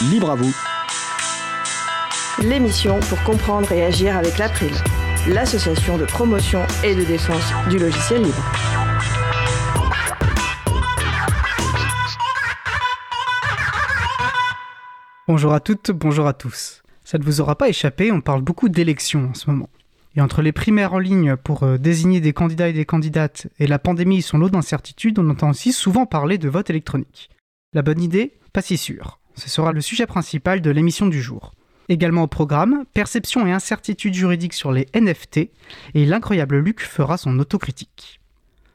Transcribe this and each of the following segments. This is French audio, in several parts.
Libre à vous. L'émission pour comprendre et agir avec l'April, l'association de promotion et de défense du logiciel libre. Bonjour à toutes, bonjour à tous. Ça ne vous aura pas échappé, on parle beaucoup d'élections en ce moment. Et entre les primaires en ligne pour euh, désigner des candidats et des candidates et la pandémie et son lot d'incertitudes, on entend aussi souvent parler de vote électronique. La bonne idée? Pas si sûr. Ce sera le sujet principal de l'émission du jour. Également au programme, perception et incertitude juridique sur les NFT, et l'incroyable Luc fera son autocritique.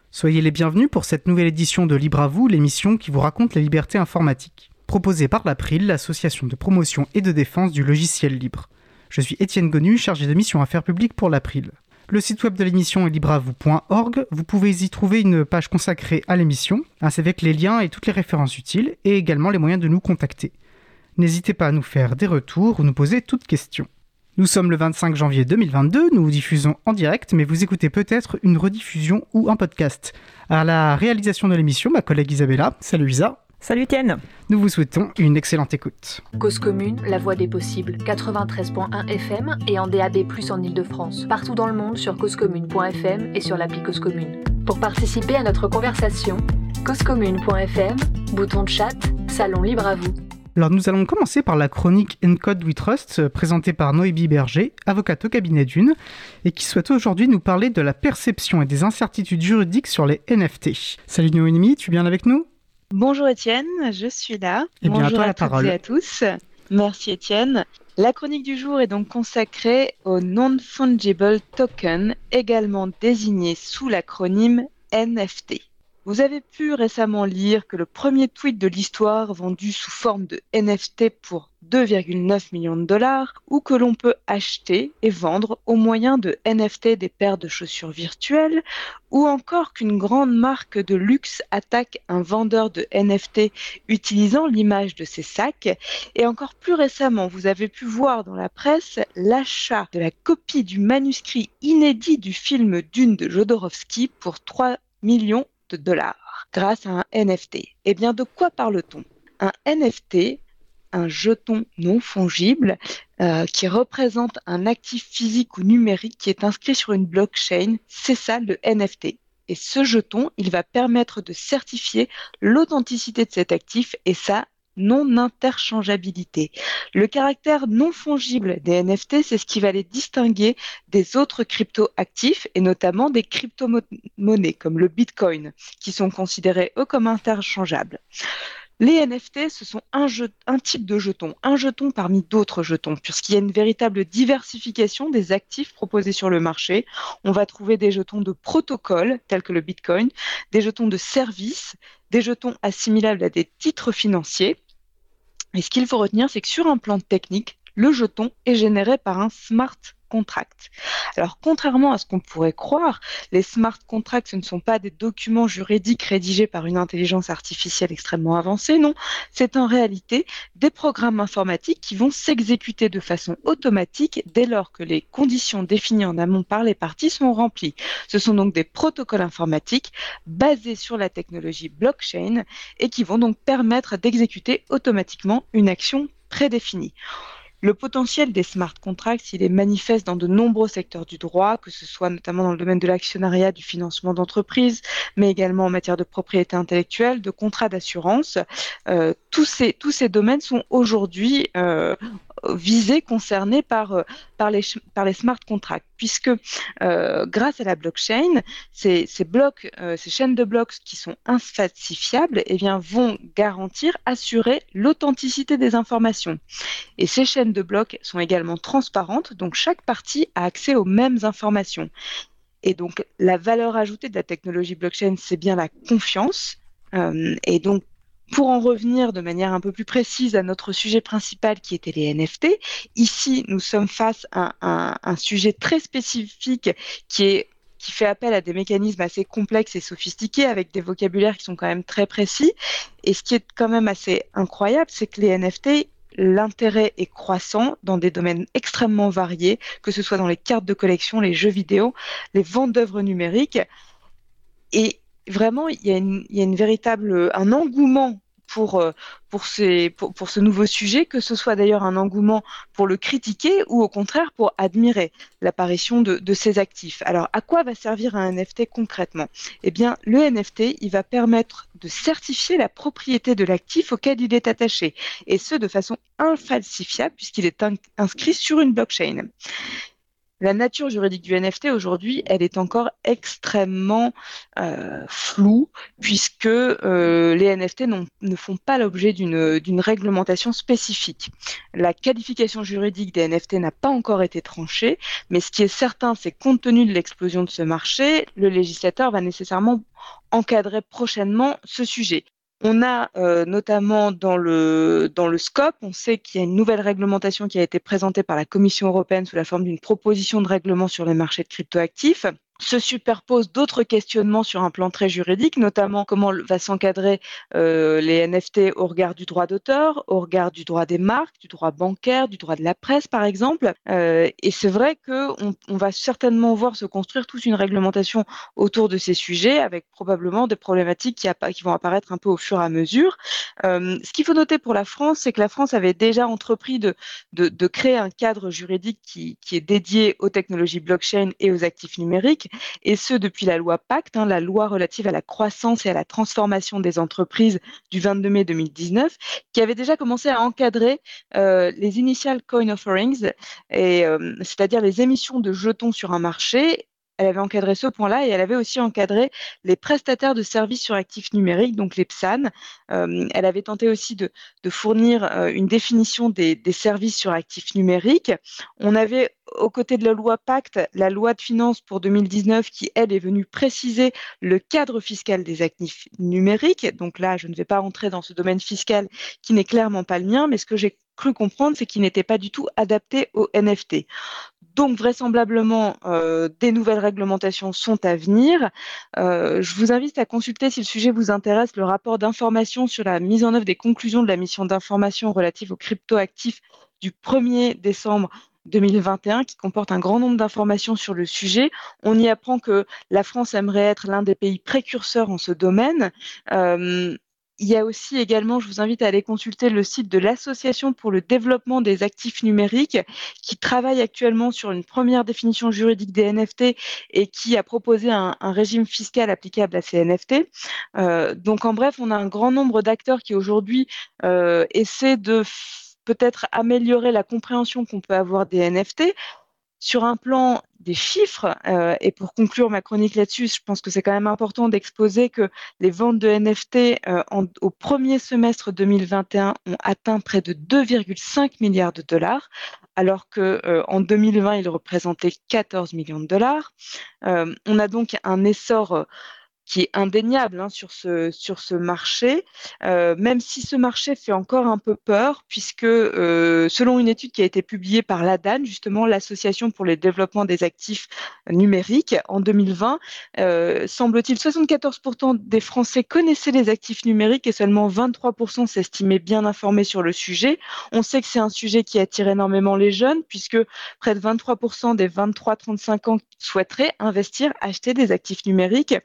Soyez les bienvenus pour cette nouvelle édition de Libre à vous, l'émission qui vous raconte les libertés informatiques, proposée par l'April, l'association de promotion et de défense du logiciel libre. Je suis Étienne Gonu, chargé de mission affaires publiques pour l'April. Le site web de l'émission est libreavou.org. Vous pouvez y trouver une page consacrée à l'émission, ainsi avec les liens et toutes les références utiles, et également les moyens de nous contacter. N'hésitez pas à nous faire des retours ou nous poser toutes questions. Nous sommes le 25 janvier 2022, nous diffusons en direct, mais vous écoutez peut-être une rediffusion ou un podcast. À la réalisation de l'émission, ma collègue Isabella. Salut Isa. Salut Tienne Nous vous souhaitons une excellente écoute. Cause commune, la voix des possibles, 93.1 FM et en DAB+, en Ile-de-France. Partout dans le monde sur causecommune.fm et sur l'appli Cause Commune. Pour participer à notre conversation, causecommune.fm, bouton de chat, salon libre à vous. Alors nous allons commencer par la chronique Encode We Trust euh, présentée par Noébi Berger, avocate au cabinet d'une, et qui souhaite aujourd'hui nous parler de la perception et des incertitudes juridiques sur les NFT. Salut Noémie, tu es bien avec nous? Bonjour Étienne, je suis là. Eh bien, Bonjour à, toi à, la toutes parole. et à tous. Merci Étienne. La chronique du jour est donc consacrée au Non-Fungible Token, également désigné sous l'acronyme NFT. Vous avez pu récemment lire que le premier tweet de l'histoire vendu sous forme de NFT pour 2,9 millions de dollars ou que l'on peut acheter et vendre au moyen de NFT des paires de chaussures virtuelles ou encore qu'une grande marque de luxe attaque un vendeur de NFT utilisant l'image de ses sacs. Et encore plus récemment vous avez pu voir dans la presse l'achat de la copie du manuscrit inédit du film Dune de Jodorowsky pour 3 millions de dollars grâce à un NFT. Eh bien, de quoi parle-t-on? Un NFT, un jeton non fongible euh, qui représente un actif physique ou numérique qui est inscrit sur une blockchain, c'est ça le NFT. Et ce jeton, il va permettre de certifier l'authenticité de cet actif et sa non-interchangeabilité. Le caractère non fongible des NFT, c'est ce qui va les distinguer des autres crypto-actifs et notamment des crypto-monnaies comme le Bitcoin, qui sont considérés eux comme interchangeables. Les NFT, ce sont un, type de jeton, un jeton parmi d'autres jetons, puisqu'il y a une véritable diversification des actifs proposés sur le marché. On va trouver des jetons de protocole, tels que le Bitcoin, des jetons de services, des jetons assimilables à des titres financiers. Et ce qu'il faut retenir, c'est que sur un plan technique, le jeton est généré par un smart contract. Alors, contrairement à ce qu'on pourrait croire, les smart contracts, ce ne sont pas des documents juridiques rédigés par une intelligence artificielle extrêmement avancée, non, c'est en réalité des programmes informatiques qui vont s'exécuter de façon automatique dès lors que les conditions définies en amont par les parties sont remplies. Ce sont donc des protocoles informatiques basés sur la technologie blockchain et qui vont donc permettre d'exécuter automatiquement une action prédéfinie. Le potentiel des smart contracts, il est manifeste dans de nombreux secteurs du droit, que ce soit notamment dans le domaine de l'actionnariat, du financement d'entreprises, mais également en matière de propriété intellectuelle, de contrats d'assurance. Euh, tous, ces, tous ces domaines sont aujourd'hui euh, visés, concernés par, euh, par, les, par les smart contracts, puisque euh, grâce à la blockchain, ces, ces blocs, euh, ces chaînes de blocs qui sont infalsifiables, eh bien, vont garantir, assurer l'authenticité des informations. Et ces chaînes de blocs sont également transparentes, donc chaque partie a accès aux mêmes informations. Et donc, la valeur ajoutée de la technologie blockchain, c'est bien la confiance. Et donc, pour en revenir de manière un peu plus précise à notre sujet principal qui était les NFT, ici nous sommes face à un, sujet très spécifique qui est qui fait appel à des mécanismes assez complexes et sophistiqués avec des vocabulaires qui sont quand même très précis. Et ce qui est quand même assez incroyable, c'est que les NFT, l'intérêt est croissant dans des domaines extrêmement variés, que ce soit dans les cartes de collection, les jeux vidéo, les ventes d'œuvres numériques. Et vraiment, il y, a véritable, un engouement pour, euh, pour, pour, ce nouveau sujet, que ce soit d'ailleurs un engouement pour le critiquer ou au contraire pour admirer l'apparition de, ces actifs. Alors, à quoi va servir un NFT concrètement? Eh bien, le NFT, il va permettre de certifier la propriété de l'actif auquel il est attaché, et ce de façon infalsifiable puisqu'il est inscrit sur une blockchain la nature juridique du NFT aujourd'hui, elle est encore extrêmement euh, floue puisque euh, les NFT ne font pas l'objet d'une réglementation spécifique. La qualification juridique des NFT n'a pas encore été tranchée, mais ce qui est certain, c'est compte tenu de l'explosion de ce marché, le législateur va nécessairement encadrer prochainement ce sujet. On a euh, notamment dans le, dans le scope, on sait qu'il y a une nouvelle réglementation qui a été présentée par la Commission européenne sous la forme d'une proposition de règlement sur les marchés de cryptoactifs se superposent d'autres questionnements sur un plan très juridique, notamment comment va s'encadrer euh, les NFT au regard du droit d'auteur, au regard du droit des marques, du droit bancaire, du droit de la presse, par exemple. Euh, et c'est vrai qu'on on va certainement voir se construire toute une réglementation autour de ces sujets, avec probablement des problématiques qui, vont apparaître un peu au fur et à mesure. Euh, ce qu'il faut noter pour la France, c'est que la France avait déjà entrepris de, créer un cadre juridique qui est dédié aux technologies blockchain et aux actifs numériques et ce depuis la loi Pacte, hein, la loi relative à la croissance et à la transformation des entreprises du 22 mai 2019, qui avait déjà commencé à encadrer euh, les initial coin offerings, euh, c'est-à-dire les émissions de jetons sur un marché elle avait encadré ce point-là et elle avait aussi encadré les prestataires de services sur actifs numériques, donc les PSAN. Euh, elle avait tenté aussi de, fournir euh, une définition des, services sur actifs numériques. On avait aux côtés de la loi Pacte, la loi de finances pour 2019 qui, elle, est venue préciser le cadre fiscal des actifs numériques. Donc là, je ne vais pas entrer dans ce domaine fiscal qui n'est clairement pas le mien, mais ce que j'ai cru comprendre, c'est qu'il n'était pas du tout adapté aux NFT. Donc vraisemblablement, euh, des nouvelles réglementations sont à venir. Euh, je vous invite à consulter, si le sujet vous intéresse, le rapport d'information sur la mise en œuvre des conclusions de la mission d'information relative aux cryptoactifs du 1er décembre 2021 qui comporte un grand nombre d'informations sur le sujet. On y apprend que la France aimerait être l'un des pays précurseurs en ce domaine. Euh, il y a aussi également, je vous invite à aller consulter le site de l'Association pour le développement des actifs numériques qui travaille actuellement sur une première définition juridique des NFT et qui a proposé un, régime fiscal applicable à ces NFT. Euh, donc en bref, on a un grand nombre d'acteurs qui aujourd'hui euh, essaient de peut-être améliorer la compréhension qu'on peut avoir des NFT sur un plan des chiffres, euh, et pour conclure ma chronique là-dessus, je pense que c'est quand même important d'exposer que les ventes de NFT euh, au premier semestre 2021 ont atteint près de 2,5 milliards de dollars, alors qu'en en 2020, ils représentaient 14 millions de dollars. Euh, on a donc un essor qui est indéniable hein, sur, ce, sur ce marché, euh, même si ce marché fait encore un peu peur, puisque euh, selon une étude qui a été publiée par l'ADAN, justement l'Association pour le développement des actifs numériques, en 2020, euh, semble-t-il 74% des Français connaissaient les actifs numériques et seulement 23% s'estimaient bien informés sur le sujet. On sait que c'est un sujet qui attire énormément les jeunes, puisque près de 23% des 23-35 ans souhaiteraient investir, acheter des actifs numériques.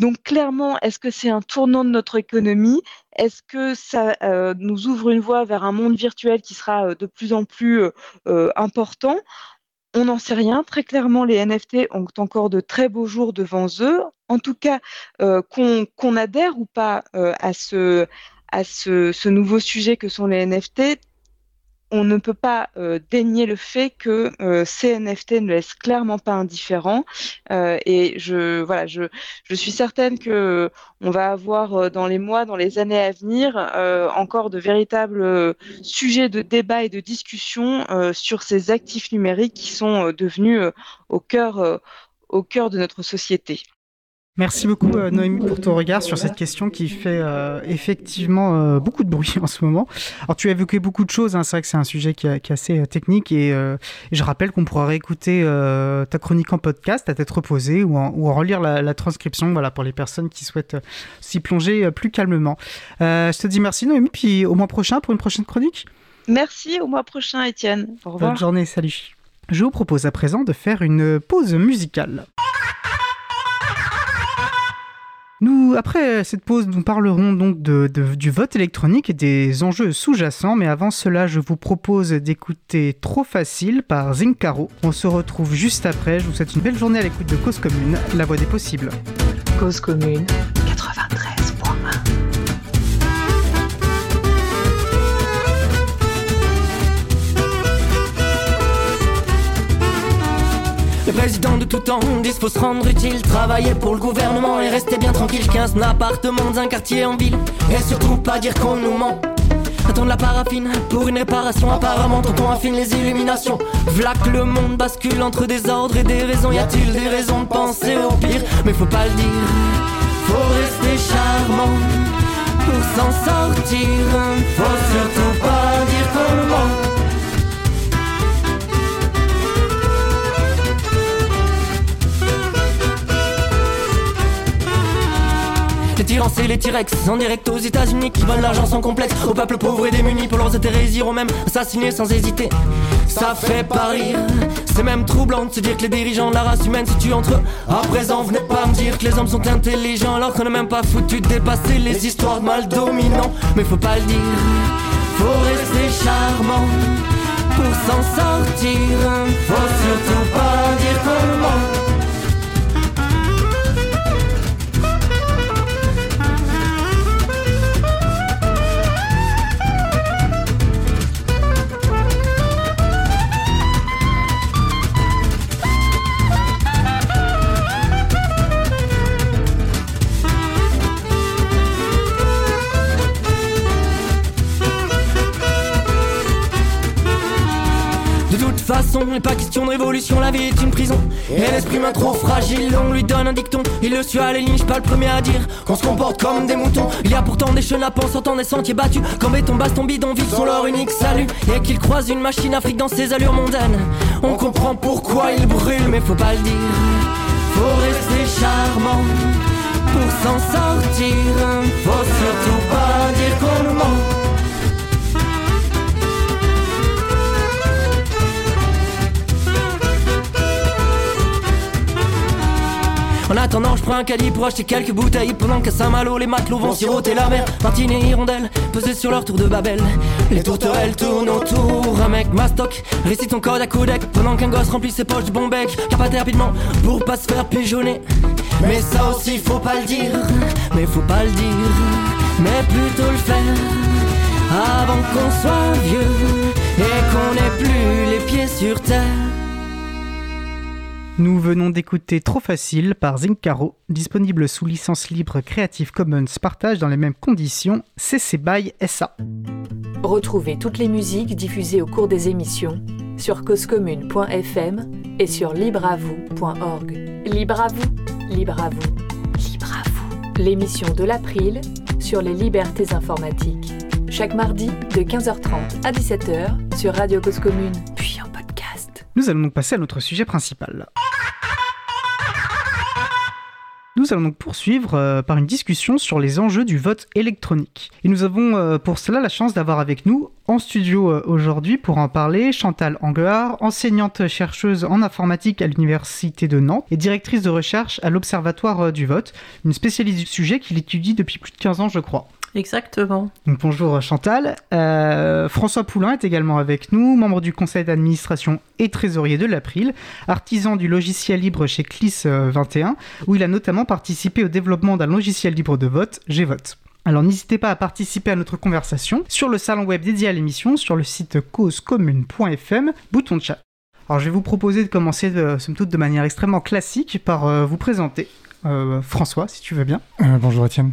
Donc clairement, est-ce que c'est un tournant de notre économie? Est-ce que ça euh, nous ouvre une voie vers un monde virtuel qui sera euh, de plus en plus euh, important? On n'en sait rien. Très clairement, les NFT ont encore de très beaux jours devant eux. En tout cas, qu'on adhère ou pas à, ce, à ce, nouveau sujet que sont les NFT, on ne peut pas euh, dénier le fait que euh, ne laissent clairement pas indifférents. Euh, et je, voilà, je, je suis certaine que on va avoir dans les mois, dans les années à venir, encore de véritables sujets de débat et de discussion sur ces actifs numériques qui sont devenus au cœur, au cœur de notre société. Merci beaucoup euh, Noémie pour ton regard sur cette question qui fait euh, effectivement euh, beaucoup de bruit en ce moment. Alors tu as évoqué beaucoup de choses, hein. c'est vrai que c'est un sujet qui, est assez technique et, je rappelle qu'on pourra réécouter ta chronique en podcast à tête reposée ou en, ou relire la, transcription voilà, pour les personnes qui souhaitent s'y plonger plus calmement. je te dis merci Noémie, puis au mois prochain pour une prochaine chronique. Merci, au mois prochain Étienne. Au revoir. Bonne journée, salut. Je vous propose à présent de faire une pause musicale. Nous, après cette pause, nous parlerons donc de, du vote électronique et des enjeux sous-jacents, mais avant cela, je vous propose d'écouter Trop Facile par Zincaro. On se retrouve juste après, je vous souhaite une belle journée à l'écoute de Cause Commune, la voix des possibles. Cause Commune 93.1 Le président de tout temps dispose se rendre utile, travailler pour le gouvernement et rester bien tranquille. 15 appartements d'un quartier en ville, et surtout pas dire qu'on nous ment. Attendre la paraffine pour une réparation. Apparemment, tonton affine les illuminations. Vlac, le monde bascule entre des ordres et des raisons. Y a-t-il des raisons de penser au pire? Mais faut pas le dire. Faut rester charmant pour s'en sortir. Faut surtout pas dire qu'on ment. Tyrans et les T-Rex en direct aux États-Unis qui volent l'argent sans complexe au peuple pauvre et démuni pour leurs intérêts. Iront même assassiner sans hésiter. Ça fait pas rire, c'est même troublant de se dire que les dirigeants de la race humaine se tuent entre eux. À présent, venez pas me dire que les hommes sont intelligents alors qu'on n'a même pas foutu de dépasser les histoires mal dominants. Mais faut pas le dire, faut rester charmant pour s'en sortir. Faut surtout pas dire comment. Façon, n'est pas question de révolution, la vie est une prison. Et l'esprit main trop fragile, on lui donne un dicton. Il le suit à les lignes, pas le premier à dire qu'on se comporte comme des moutons. Il y a pourtant des chenapes en sortant des sentiers battus. Quand béton, baston, bidonville sont leur unique salut. Et qu'ils croisent une machine afrique dans ses allures mondaines. On comprend pourquoi il brûle, mais faut pas le dire. Faut rester charmant pour s'en sortir. Faut surtout pas dire qu'on nous ment. En attendant, je prends un caddie pour acheter quelques bouteilles. Pendant qu'à Saint-Malo, les matelots vont siroter la mer. Martine et Hirondelle, pesés sur leur tour de Babel. Les tourterelles tournent autour. Un mec mastoc récite son code à. Pendant qu'un gosse remplit ses poches de bon bec. Capaté rapidement pour pas se faire pigeonner. Mais ça aussi, faut pas le dire. Mais faut pas le dire. Mais plutôt le faire. Avant qu'on soit vieux et qu'on ait plus les pieds sur terre. Nous venons d'écouter Trop Facile par Zincaro, disponible sous licence libre Creative Commons partage dans les mêmes conditions CC BY SA. Retrouvez toutes les musiques diffusées au cours des émissions sur causecommune.fm et sur libreavoue.org. Libre à vous, libre à vous, libre à vous. L'émission de l'April sur les libertés informatiques. Chaque mardi de 15h30 à 17h sur Radio Cause Commune, puis Nous allons donc passer à notre sujet principal. Nous allons donc poursuivre euh, par une discussion sur les enjeux du vote électronique. Et nous avons euh, pour cela la chance d'avoir avec nous en studio euh, aujourd'hui pour en parler Chantal Anguard, enseignante chercheuse en informatique à l'Université de Nantes et directrice de recherche à l'Observatoire du vote, une spécialiste du sujet qu'il étudie depuis plus de 15 ans je crois. Exactement. Bonjour Chantal. Euh, François Poulain est également avec nous, membre du conseil d'administration et trésorier de l'April, artisan du logiciel libre chez CLIS 21, euh, où il a notamment participé au développement d'un logiciel libre de vote, Gvote. Alors n'hésitez pas à participer à notre conversation sur le salon web dédié à l'émission sur le site causecommune.fm, bouton de chat. Alors je vais vous proposer de commencer, de, manière extrêmement classique, par euh, vous présenter. Euh, François, si tu veux bien. Euh, bonjour Étienne.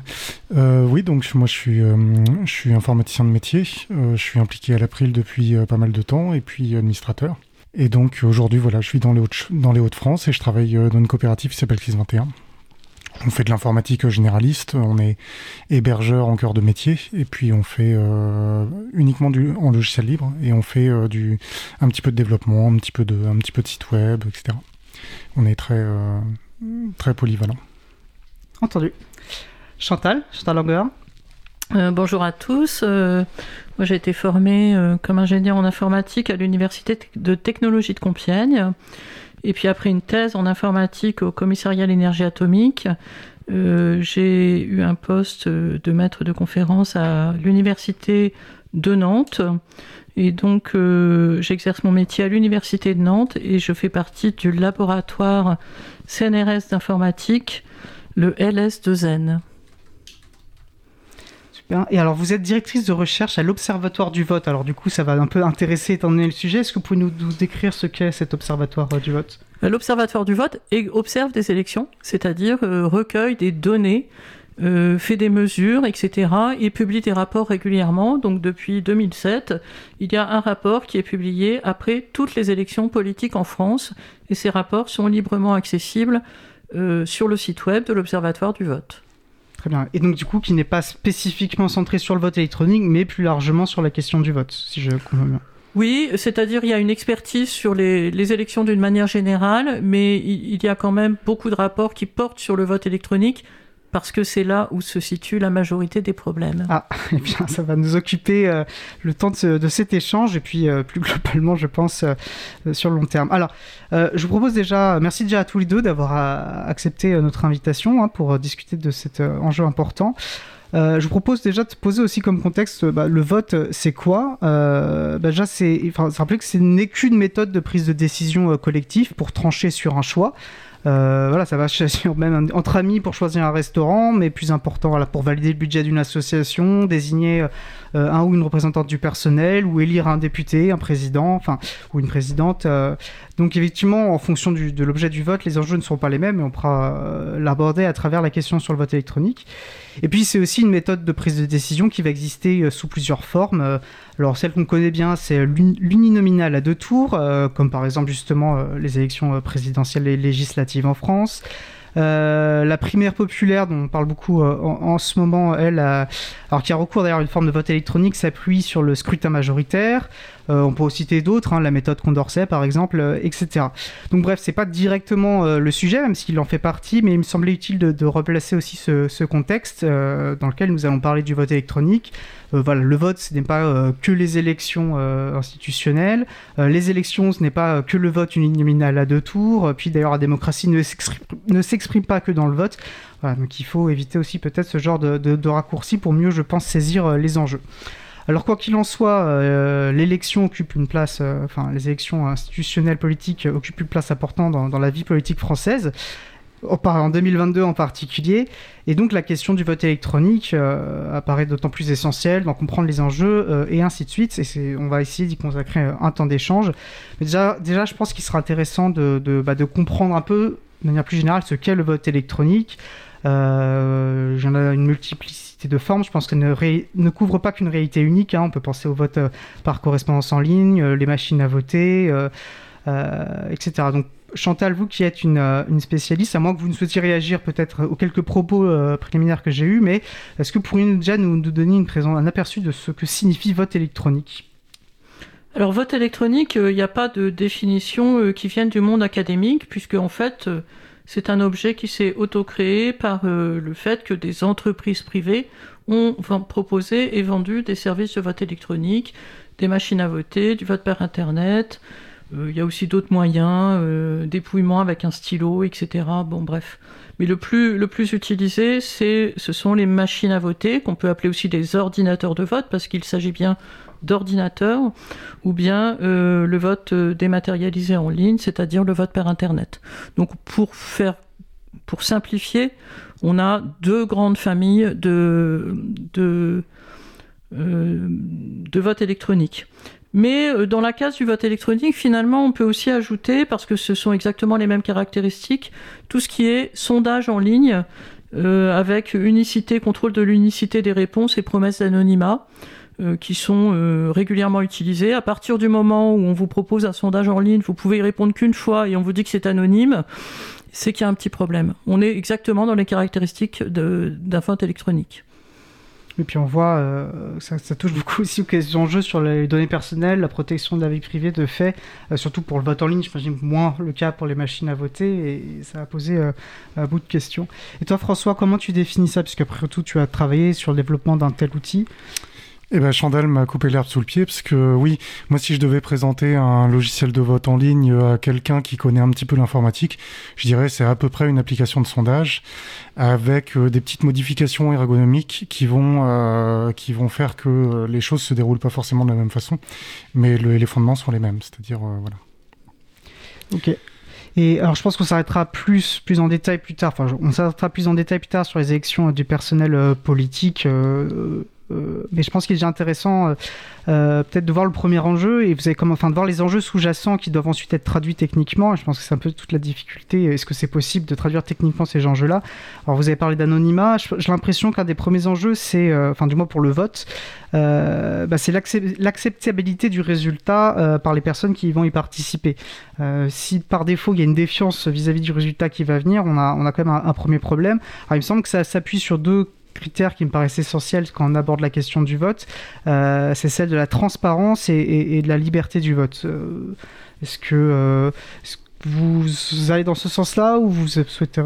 Euh, oui, donc moi je suis, je suis informaticien de métier. je suis impliqué à l'April depuis pas mal de temps et puis administrateur. Et donc aujourd'hui, voilà, je suis dans les Hauts-de-France et je travaille dans une coopérative qui s'appelle CLIS 21. On fait de l'informatique généraliste, on est hébergeur en cœur de métier, et puis on fait uniquement du, en logiciel libre, et on fait du, un petit peu de développement, un petit peu de, un petit peu de site web, etc. On est très, très polyvalent. Entendu. Chantal, Chantal Langueur euh, bonjour à tous. Euh, moi, j'ai été formée euh, comme ingénieur en informatique à l'Université de technologie de Compiègne. Et puis après une thèse en informatique au commissariat à l'énergie atomique, j'ai eu un poste de maître de conférence à l'université de Nantes. Et donc, j'exerce mon métier à l'université de Nantes et je fais partie du laboratoire CNRS d'informatique, le LS2N. Et alors, vous êtes directrice de recherche à l'Observatoire du vote. Alors, du coup, ça va un peu intéresser étant donné le sujet. Est-ce que vous pouvez nous, décrire ce qu'est cet Observatoire euh, du vote? Euh, L'Observatoire du vote observe des élections, c'est-à-dire euh, recueille des données, fait des mesures, etc. et publie des rapports régulièrement. Donc, depuis 2007, il y a un rapport qui est publié après toutes les élections politiques en France. Et ces rapports sont librement accessibles sur le site web de l'Observatoire du vote. Très bien. Et donc, du coup, qui n'est pas spécifiquement centré sur le vote électronique, mais plus largement sur la question du vote, si je comprends bien. Oui, c'est-à-dire il y a une expertise sur les, les élections d'une manière générale, mais il, y a quand même beaucoup de rapports qui portent sur le vote électronique parce que c'est là où se situe la majorité des problèmes. Ah, eh bien, ça va nous occuper euh, le temps de, cet échange et puis euh, plus globalement, je pense, euh, sur le long terme. Alors, je vous propose déjà, merci déjà à tous les deux d'avoir accepté notre invitation hein, pour discuter de cet enjeu important. je vous propose déjà de poser aussi comme contexte bah, le vote, c'est quoi? Bah, Déjà, c'est enfin, rappeler que ce n'est qu'une méthode de prise de décision collective pour trancher sur un choix. Euh, voilà, ça va même entre amis pour choisir un restaurant, mais plus important, voilà, pour valider le budget d'une association, désigner euh, un ou une représentante du personnel, ou élire un député, un président, enfin, ou une présidente. Euh. donc effectivement, en fonction de l'objet du vote, les enjeux ne seront pas les mêmes, mais on pourra l'aborder à travers la question sur le vote électronique. Et puis c'est aussi une méthode de prise de décision qui va exister sous plusieurs formes. Alors celle qu'on connaît bien, c'est l'uninominal à deux tours, euh, comme par exemple justement euh, les élections euh, présidentielles et législatives en France. La primaire populaire, dont on parle beaucoup en, ce moment, elle, alors qui a recours d'ailleurs à une forme de vote électronique, s'appuie sur le scrutin majoritaire. Euh, on peut citer d'autres, hein, la méthode Condorcet par exemple, euh, etc. Donc bref, c'est pas directement euh, le sujet, même s'il en fait partie, mais il me semblait utile de, replacer aussi ce, contexte dans lequel nous allons parler du vote électronique. le vote, ce n'est pas que les élections institutionnelles. les élections, ce n'est pas que le vote uninominal à deux tours. Puis d'ailleurs, la démocratie ne s'exprime pas que dans le vote. donc il faut éviter aussi peut-être ce genre de, raccourci pour mieux, je pense, saisir les enjeux. Alors quoi qu'il en soit, euh, l'élection occupe une place, euh, enfin les élections institutionnelles politiques occupent une place importante dans, la vie politique française en 2022 en particulier. Et donc la question du vote électronique euh, apparaît d'autant plus essentielle d'en comprendre les enjeux et ainsi de suite. Et on va essayer d'y consacrer un temps d'échange. Mais déjà, déjà, je pense qu'il sera intéressant de, bah, de, comprendre un peu, de manière plus générale, ce qu'est le vote électronique. Euh, J'en ai une multiplicité de formes. Je pense qu'elle ne, couvre pas qu'une réalité unique. Hein. On peut penser au vote euh, par correspondance en ligne, euh, les machines à voter, euh, etc. Donc Chantal, vous qui êtes une, spécialiste, à moins que vous ne souhaitiez réagir peut-être aux quelques propos préliminaires que j'ai eus, mais est-ce que vous pourriez déjà nous, donner un aperçu de ce que signifie vote électronique? Alors vote électronique, il n'y a pas de définition qui vienne du monde académique, puisque en fait, c'est un objet qui s'est auto-créé par euh, le fait que des entreprises privées ont proposé et vendu des services de vote électronique, des machines à voter, du vote par Internet. Euh, il y a aussi d'autres moyens, euh, dépouillement avec un stylo, etc. Bon, bref. Mais le plus, utilisé, ce sont les machines à voter, qu'on peut appeler aussi des ordinateurs de vote, parce qu'il s'agit bien d'ordinateur ou bien euh, le vote euh, dématérialisé en ligne, c'est-à-dire le vote par Internet. Donc pour faire pour simplifier, on a deux grandes familles de, de, euh, de vote électronique. Mais dans la case du vote électronique, finalement, on peut aussi ajouter, parce que ce sont exactement les mêmes caractéristiques, tout ce qui est sondage en ligne, avec unicité, contrôle de l'unicité des réponses et promesses d'anonymat. Euh, qui sont euh, régulièrement utilisés. À partir du moment où on vous propose un sondage en ligne, vous pouvez y répondre qu'une fois et on vous dit que c'est anonyme, c'est qu'il y a un petit problème. On est exactement dans les caractéristiques d'un vote électronique. Et puis on voit, euh, ça, touche beaucoup aussi aux enjeux sur les données personnelles, la protection de la vie privée de fait, surtout pour le vote en ligne, j'imagine moins le cas pour les machines à voter, et, ça a posé un bout de questions. Et toi François, comment tu définis ça? Puisqu'après tout, tu as travaillé sur le développement d'un tel outil. Eh ben, Chandel m'a coupé l'herbe sous le pied parce que oui, moi si je devais présenter un logiciel de vote en ligne à quelqu'un qui connaît un petit peu l'informatique, je dirais c'est à peu près une application de sondage avec euh, des petites modifications ergonomiques qui vont euh, qui vont faire que les choses se déroulent pas forcément de la même façon, mais les fondements sont les mêmes, c'est-à-dire euh, voilà. Ok. Et alors, je pense qu'on s'arrêtera plus, plus en détail plus tard. Enfin, on s'arrêtera plus en détail plus tard sur les élections du personnel politique. Mais je pense qu'il est déjà intéressant euh, euh, peut-être de voir le premier enjeu et vous avez comme enfin de voir les enjeux sous-jacents qui doivent ensuite être traduits techniquement. Je pense que c'est un peu toute la difficulté. Est-ce que c'est possible de traduire techniquement ces enjeux-là? Alors vous avez parlé d'anonymat. J'ai l'impression qu'un des premiers enjeux, c'est, enfin du moins pour le vote, bah, c'est l'acceptabilité du résultat par les personnes qui vont y participer. si par défaut il y a une défiance vis-à-vis du résultat qui va venir, on a, on a quand même un, un premier problème. Alors il me semble que ça s'appuie sur deux critère qui me paraissent essentiels quand on aborde la question du vote, euh, c'est celle de la transparence et, de la liberté du vote. Euh, est-ce que, euh, vous allez dans ce sens-là ou vous souhaitez...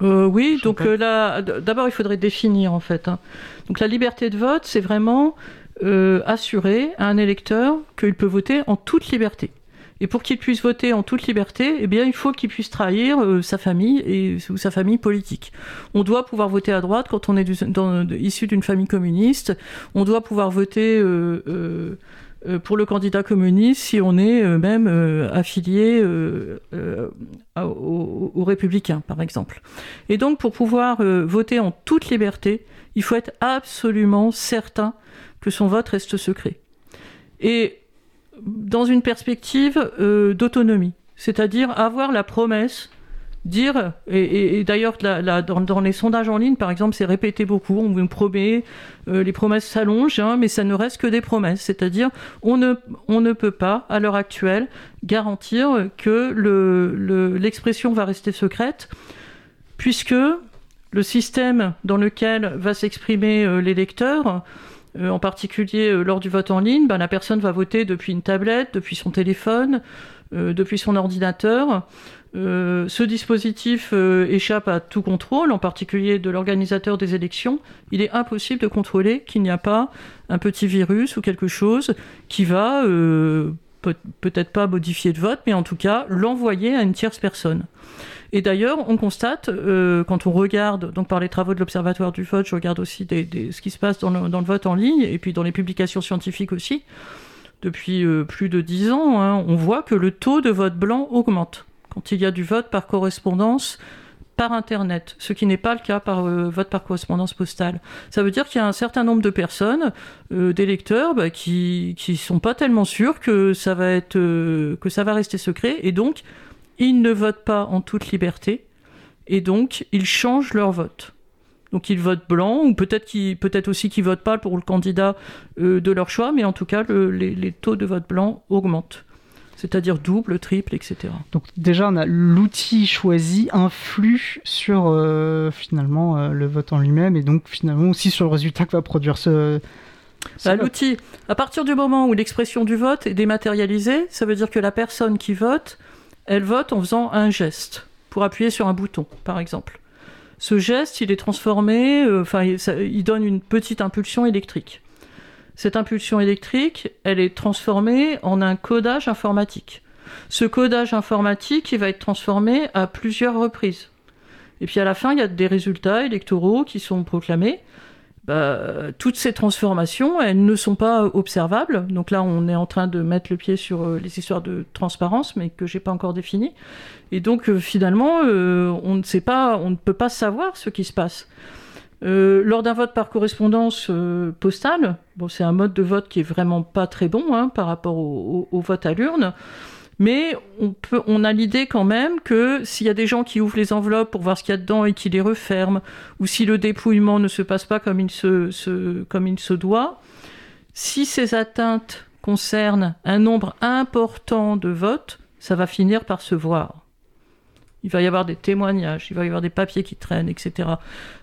oui, donc là, d'abord il faudrait définir en fait. Hein. Donc la liberté de vote, c'est vraiment assurer à un électeur qu'il peut voter en toute liberté. Et pour qu'il puisse voter en toute liberté, eh bien, il faut qu'il puisse trahir euh, sa famille et, ou sa famille politique. On doit pouvoir voter à droite quand on est issu d'une famille communiste. On doit pouvoir voter euh, euh, pour le candidat communiste si on est même affilié aux, républicains, par exemple. Et donc, pour pouvoir voter en toute liberté, il faut être absolument certain que son vote reste secret. Et dans une perspective euh, d'autonomie, c'est-à-dire avoir la promesse, dire, et, d'ailleurs dans, les sondages en ligne, par exemple, c'est répété beaucoup, on vous promet, euh, les promesses s'allongent, hein, mais ça ne reste que des promesses, c'est-à-dire on ne, on ne peut pas, à l'heure actuelle, garantir que l'expression le, va rester secrète, puisque le système dans lequel va s'exprimer euh, l'électeur, euh, en particulier euh, lors du vote en ligne, ben, la personne va voter depuis une tablette, depuis son téléphone, euh, depuis son ordinateur. ce dispositif échappe à tout contrôle, en particulier de l'organisateur des élections. Il est impossible de contrôler qu'il n'y a pas un petit virus ou quelque chose qui va peut-être pas modifier le vote, mais en tout cas l'envoyer à une tierce personne. Et d'ailleurs, on constate, euh, quand on regarde, donc par les travaux de l'Observatoire du vote, je regarde aussi ce qui se passe dans le, vote en ligne, et puis dans les publications scientifiques aussi, depuis euh, plus de dix ans, hein, on voit que le taux de vote blanc augmente quand il y a du vote par correspondance par Internet, ce qui n'est pas le cas par euh, vote par correspondance postale. Ça veut dire qu'il y a un certain nombre de personnes, d'électeurs, bah, qui ne sont pas tellement sûrs que ça va être que ça va rester secret, et donc ils ne votent pas en toute liberté et donc ils changent leur vote. Donc ils votent blanc ou peut-être peut aussi qu'ils votent pas pour le candidat euh, de leur choix, mais en tout cas les, taux de vote blanc augmentent. C'est-à-dire double, triple, etc. Donc déjà, on a l'outil choisi influe sur euh, finalement euh, le vote en lui-même et donc finalement aussi sur le résultat que va produire ce, bah, L'outil, à partir du moment où l'expression du vote est dématérialisée, ça veut dire que la personne qui vote elle vote en faisant un geste pour appuyer sur un bouton, par exemple. Ce geste, il est transformé, euh, enfin, il, donne une petite impulsion électrique. Cette impulsion électrique, elle est transformée en un codage informatique. Ce codage informatique, il va être transformé à plusieurs reprises. Et puis à la fin, il y a des résultats électoraux qui sont proclamés. Bah, toutes ces transformations, elles ne sont pas observables. Donc là, on est en train de mettre le pied sur euh, les histoires de transparence, mais que j'ai pas encore définies. Et donc euh, finalement, euh, on ne sait pas, on ne peut pas savoir ce qui se passe. lors d'un vote par correspondance postale, bon, c'est un mode de vote qui est vraiment pas très bon hein, par rapport au vote à l'urne. Mais on, a l'idée quand même que s'il y a des gens qui ouvrent les enveloppes pour voir ce qu'il y a dedans et qui les referment, ou si le dépouillement ne se passe pas comme il se, comme il se doit, si ces atteintes concernent un nombre important de votes, ça va finir par se voir. Il va y avoir des témoignages, il va y avoir des papiers qui traînent, etc.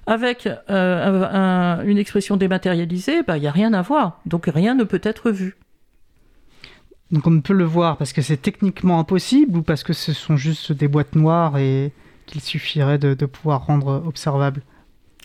Avec euh, une expression dématérialisée, bah, il n'y a rien à voir. Donc rien ne peut être vu. Donc on ne peut le voir parce que c'est techniquement impossible ou parce que ce sont juste des boîtes noires et qu'il suffirait de, pouvoir rendre observable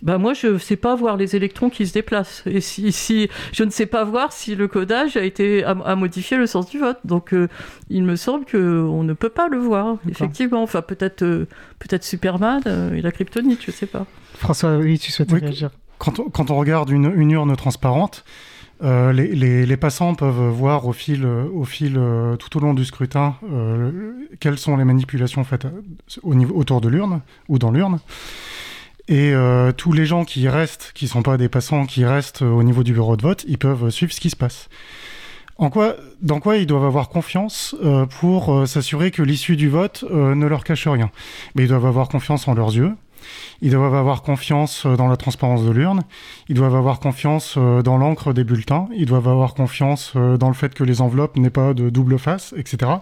bah moi je ne sais pas voir les électrons qui se déplacent. Et si, si je ne sais pas voir si le codage a été à, modifier le sens du vote. Donc euh, il me semble que on ne peut pas le voir effectivement. Enfin peut-être euh, peut-être Superman et la kryptonite je sais pas. François oui tu souhaites réagir. quand on, quand on regarde une, une urne transparente euh, les, passants peuvent voir au fil, au fil tout au long du scrutin quelles sont les manipulations faites autour de l'urne ou dans l'urne. Et euh, tous les gens qui restent, qui sont pas des passants, qui restent au niveau du bureau de vote, ils peuvent suivre ce qui se passe. Dans quoi ils doivent avoir confiance euh, pour euh, s'assurer que l'issue du vote ne leur cache rien? Mais ils doivent avoir confiance en leurs yeux, ils doivent avoir confiance dans la transparence de l'urne, ils doivent avoir confiance dans l'encre des bulletins, ils doivent avoir confiance dans le fait que les enveloppes n'aient pas de double face, etc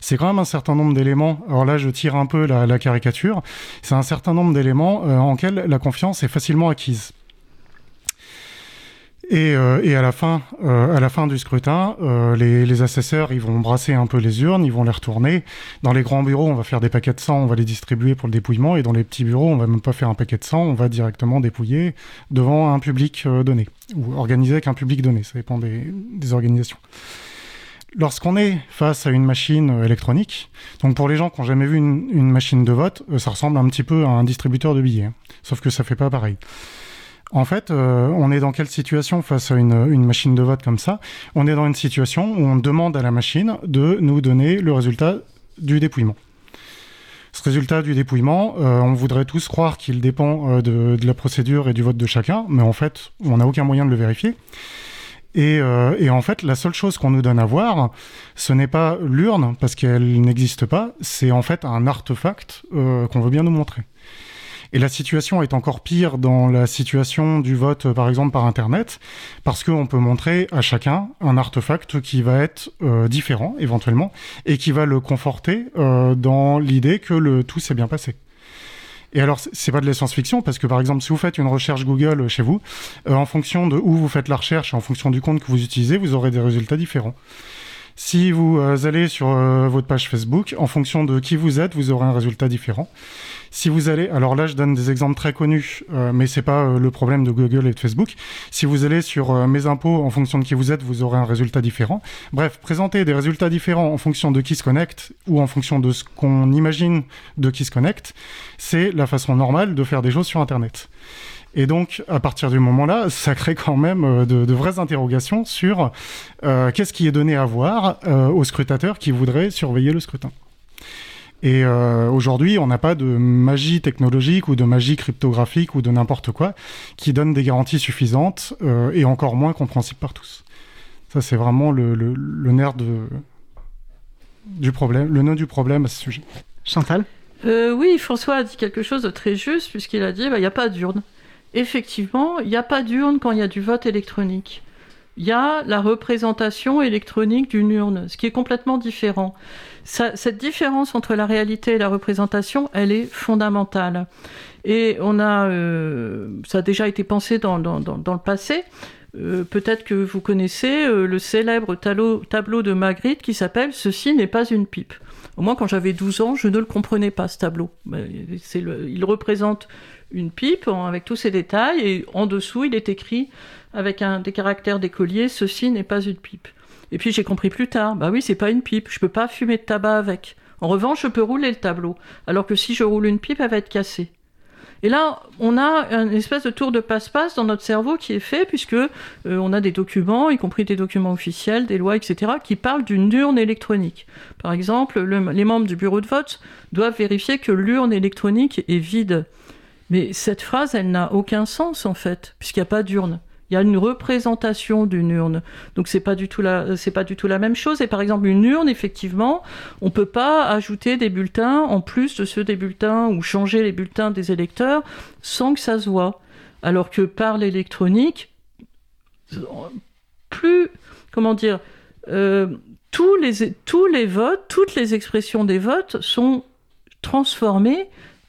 c'est quand même un certain nombre d'éléments. Alors là, je tire un peu la, caricature. C'est un certain nombre d'éléments euh, en lesquels la confiance est facilement acquise. Et, euh, à, la fin, euh, à la fin du scrutin, les, assesseurs ils vont brasser un peu les urnes, ils vont les retourner. Dans les grands bureaux, on va faire des paquets de sang, on va les distribuer pour le dépouillement. Et dans les petits bureaux, on va même pas faire un paquet de sang, on va directement dépouiller devant un public donné, ou organiser avec un public donné, ça dépend des organisations. Lorsqu'on est face à une machine euh, électronique, donc pour les gens qui n'ont jamais vu une, machine de vote, euh, ça ressemble un petit peu à un distributeur de billets, hein. sauf que ça fait pas pareil. En fait, euh, on est dans quelle situation face à une, machine de vote comme ça? On est dans une situation où on demande à la machine de nous donner le résultat du dépouillement. Ce résultat du dépouillement, on voudrait tous croire qu'il dépend de, de, la procédure et du vote de chacun, mais en fait, on n'a aucun moyen de le vérifier. Euh, et, en fait, la seule chose qu'on nous donne à voir, ce n'est pas l'urne, parce qu'elle n'existe pas, c'est en fait un artefact euh, qu'on veut bien nous montrer. Et la situation est encore pire dans la situation du vote, par exemple, par Internet, parce qu'on peut montrer à chacun un artefact qui va être euh, différent, éventuellement, et qui va le conforter dans l'idée que le tout s'est bien passé. Et alors, c'est pas de la science-fiction, parce que par exemple, si vous faites une recherche Google chez vous, euh, en fonction de où vous faites la recherche, en fonction du compte que vous utilisez, vous aurez des résultats différents. Si vous euh, allez sur euh, votre page Facebook, en fonction de qui vous êtes, vous aurez un résultat différent. Si vous allez, alors là je donne des exemples très connus, euh, mais c'est pas le problème de Google et de Facebook. Si vous allez sur mes impôts, en fonction de qui vous êtes, vous aurez un résultat différent. Bref, présenter des résultats différents en fonction de qui se connecte ou en fonction de ce qu'on imagine de qui se connecte, c'est la façon normale de faire des choses sur Internet. Et donc, à partir du moment-là, ça crée quand même euh, de, vraies interrogations sur euh, qu'est-ce qui est donné à voir euh, aux scrutateurs qui voudraient surveiller le scrutin. Et aujourd'hui, on n'a pas de magie technologique ou de magie cryptographique ou de n'importe quoi qui donne des garanties suffisantes et encore moins compréhensibles par tous. Ça, c'est vraiment le, nerf de, du problème, le nœud du problème à ce sujet. Chantal? Oui, François a dit quelque chose de très juste puisqu'il a dit bah, il n'y a pas d'urne effectivement, il n'y a pas d'urne quand il y a du vote électronique. Il y a la représentation électronique d'une urne, ce qui est complètement différent. cette différence entre la réalité et la représentation, elle est fondamentale. Et on a, euh, ça a déjà été pensé dans, le passé. Euh, peut-être que vous connaissez euh, le célèbre tableau de Magritte qui s'appelle Ceci n'est pas une pipe. Au moins, quand j'avais 12 ans, je ne le comprenais pas, ce tableau. il représente une pipe avec tous ces détails et en dessous il est écrit avec un, des caractères d'écolier ceci n'est pas une pipe. Et puis j'ai compris plus tard, bah oui c'est pas une pipe, je peux pas fumer de tabac avec. En revanche je peux rouler le tableau, alors que si je roule une pipe elle va être cassée. Et là, on a une espèce de tour de passe-passe dans notre cerveau qui est fait, puisque euh, on a des documents, y compris des documents officiels, des lois, etc., qui parlent d'une urne électronique. Par exemple, les membres du bureau de vote doivent vérifier que l'urne électronique est vide. Mais cette phrase, elle n'a aucun sens en fait, puisqu'il n'y a pas d'urne. Il y a une représentation d'une urne. Donc c'est pas pas du tout la même chose. Et par exemple, une urne, effectivement, on peut pas ajouter des bulletins en plus de ceux des bulletins ou changer les bulletins des électeurs sans que ça se voit. Alors que par l'électronique, plus, comment dire, euh, tous les, tous les votes, toutes les expressions des votes sont transformées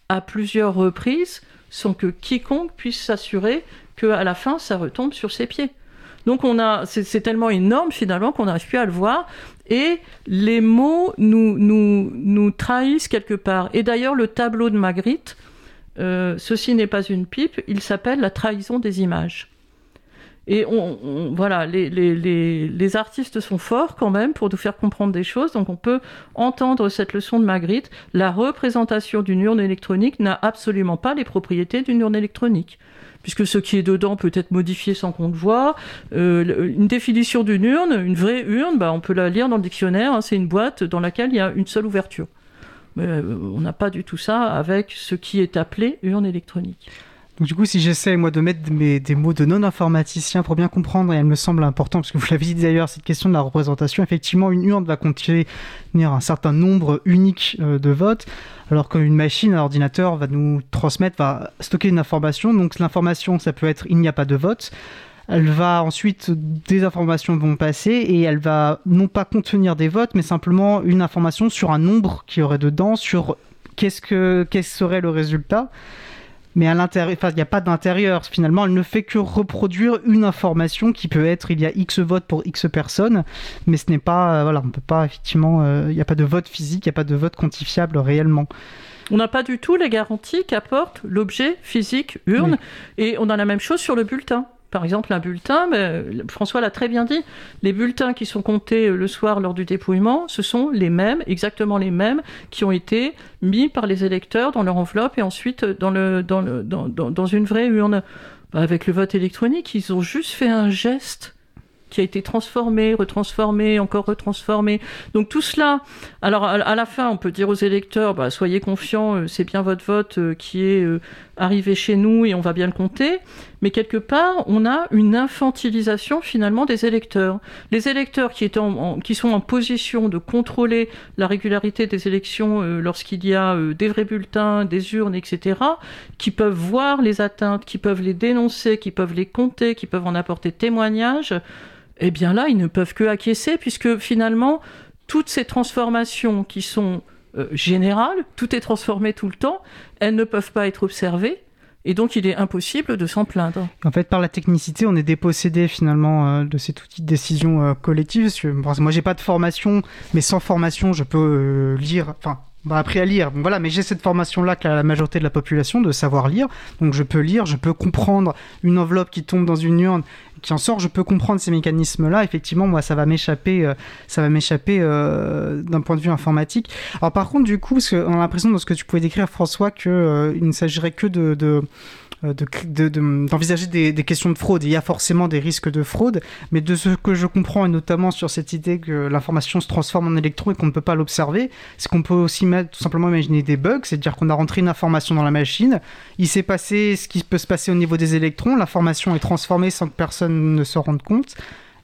à plusieurs reprises sans que quiconque puisse s'assurer qu'à la fin, ça retombe sur ses pieds. Donc on a, c'est tellement énorme finalement qu'on n'arrive plus à le voir. Et les mots nous, nous, nous trahissent quelque part. Et d'ailleurs, le tableau de Magritte ceci n'est pas une pipe, il s'appelle la trahison des images. Et voilà, les, artistes sont forts quand même pour nous faire comprendre des choses. Donc on peut entendre cette leçon de Magritte. La représentation d'une urne électronique n'a absolument pas les propriétés d'une urne électronique. Puisque ce qui est dedans peut être modifié sans qu'on le. Euh, une définition d'une urne, une vraie urne, bah, on peut la lire dans le dictionnaire. Hein, c'est une boîte dans laquelle il y a une seule ouverture. Mais euh, on n'a pas du tout ça avec ce qui est appelé urne électronique. Du coup, si j'essaie moi de mettre des mots de non-informaticien pour bien comprendre, et elle me semble important, parce que vous l'avez dit d'ailleurs, cette question de la représentation, effectivement, une urne va contenir un certain nombre unique euh, de votes, alors qu'une machine, un ordinateur va nous transmettre, va stocker une information. Donc l'information, ça peut être il n'y a pas de vote. Elle va ensuite, des informations vont passer et elle va non pas contenir des votes, mais simplement une information sur un nombre qui aurait dedans, sur qu'est-ce que qu'est-ce serait le résultat mais à l'intérieur, il n'y a pas d'intérieur. Finalement, elle ne fait que reproduire une information qui peut être il y a X votes pour X personnes, mais ce n'est pas, euh, voilà, on peut pas effectivement, euh, il n'y a pas de vote physique, il n'y a pas de vote quantifiable réellement. On n'a pas du tout les garanties qu'apporte l'objet physique urne, et on a la même chose sur le bulletin par exemple, un bulletin, mais François l'a très bien dit, les bulletins qui sont comptés le soir lors du dépouillement, ce sont les mêmes, exactement les mêmes, qui ont été mis par les électeurs dans leur enveloppe et ensuite dans, le, dans, une vraie urne. Bah, avec le vote électronique, ils ont juste fait un geste qui a été transformé, retransformé, encore retransformé. Donc tout cela, alors à, la fin, on peut dire aux électeurs, bah, soyez confiants, euh, c'est bien votre vote euh, qui est euh, arrivé chez nous et on va bien le compter. Mais quelque part, on a une infantilisation finalement des électeurs. Les électeurs qui, qui sont en position de contrôler la régularité des élections lorsqu'il y a des vrais bulletins, des urnes, etc., qui peuvent voir les atteintes, qui peuvent les dénoncer, qui peuvent les compter, qui peuvent en apporter témoignage, eh bien là, ils ne peuvent que acquiescer, puisque finalement, toutes ces transformations qui sont euh, générales, tout est transformé tout le temps, elles ne peuvent pas être observées. Et donc, il est impossible de s'en plaindre. En fait, par la technicité, on est dépossédé finalement euh, de cet outil de décision euh, collective. Parce que, moi, j'ai pas de formation, mais sans formation, je peux lire. Enfin, bah, appris à lire. voilà, mais j'ai cette formation-là qu'a la majorité de la population de savoir lire. Donc je peux lire, je peux comprendre une enveloppe qui tombe dans une urne, qui en sort, je peux comprendre ces mécanismes-là. Effectivement, moi, ça va m'échapper, euh, ça va m'échapper euh, d'un point de vue informatique. Alors par contre, du coup, parce qu'on a l'impression dans ce que tu pouvais décrire, François, qu'il euh, ne s'agirait que de euh, d'envisager de, des, questions de fraude. Il y a forcément des risques de fraude, mais de ce que je comprends, et notamment sur cette idée que l'information se transforme en électron et qu'on ne peut pas l'observer, c'est qu'on peut aussi tout simplement imaginer des bugs, c'est-à-dire qu'on a rentré une information dans la machine, il s'est passé ce qui peut se passer au niveau des électrons, l'information est transformée sans que personne ne se rende compte.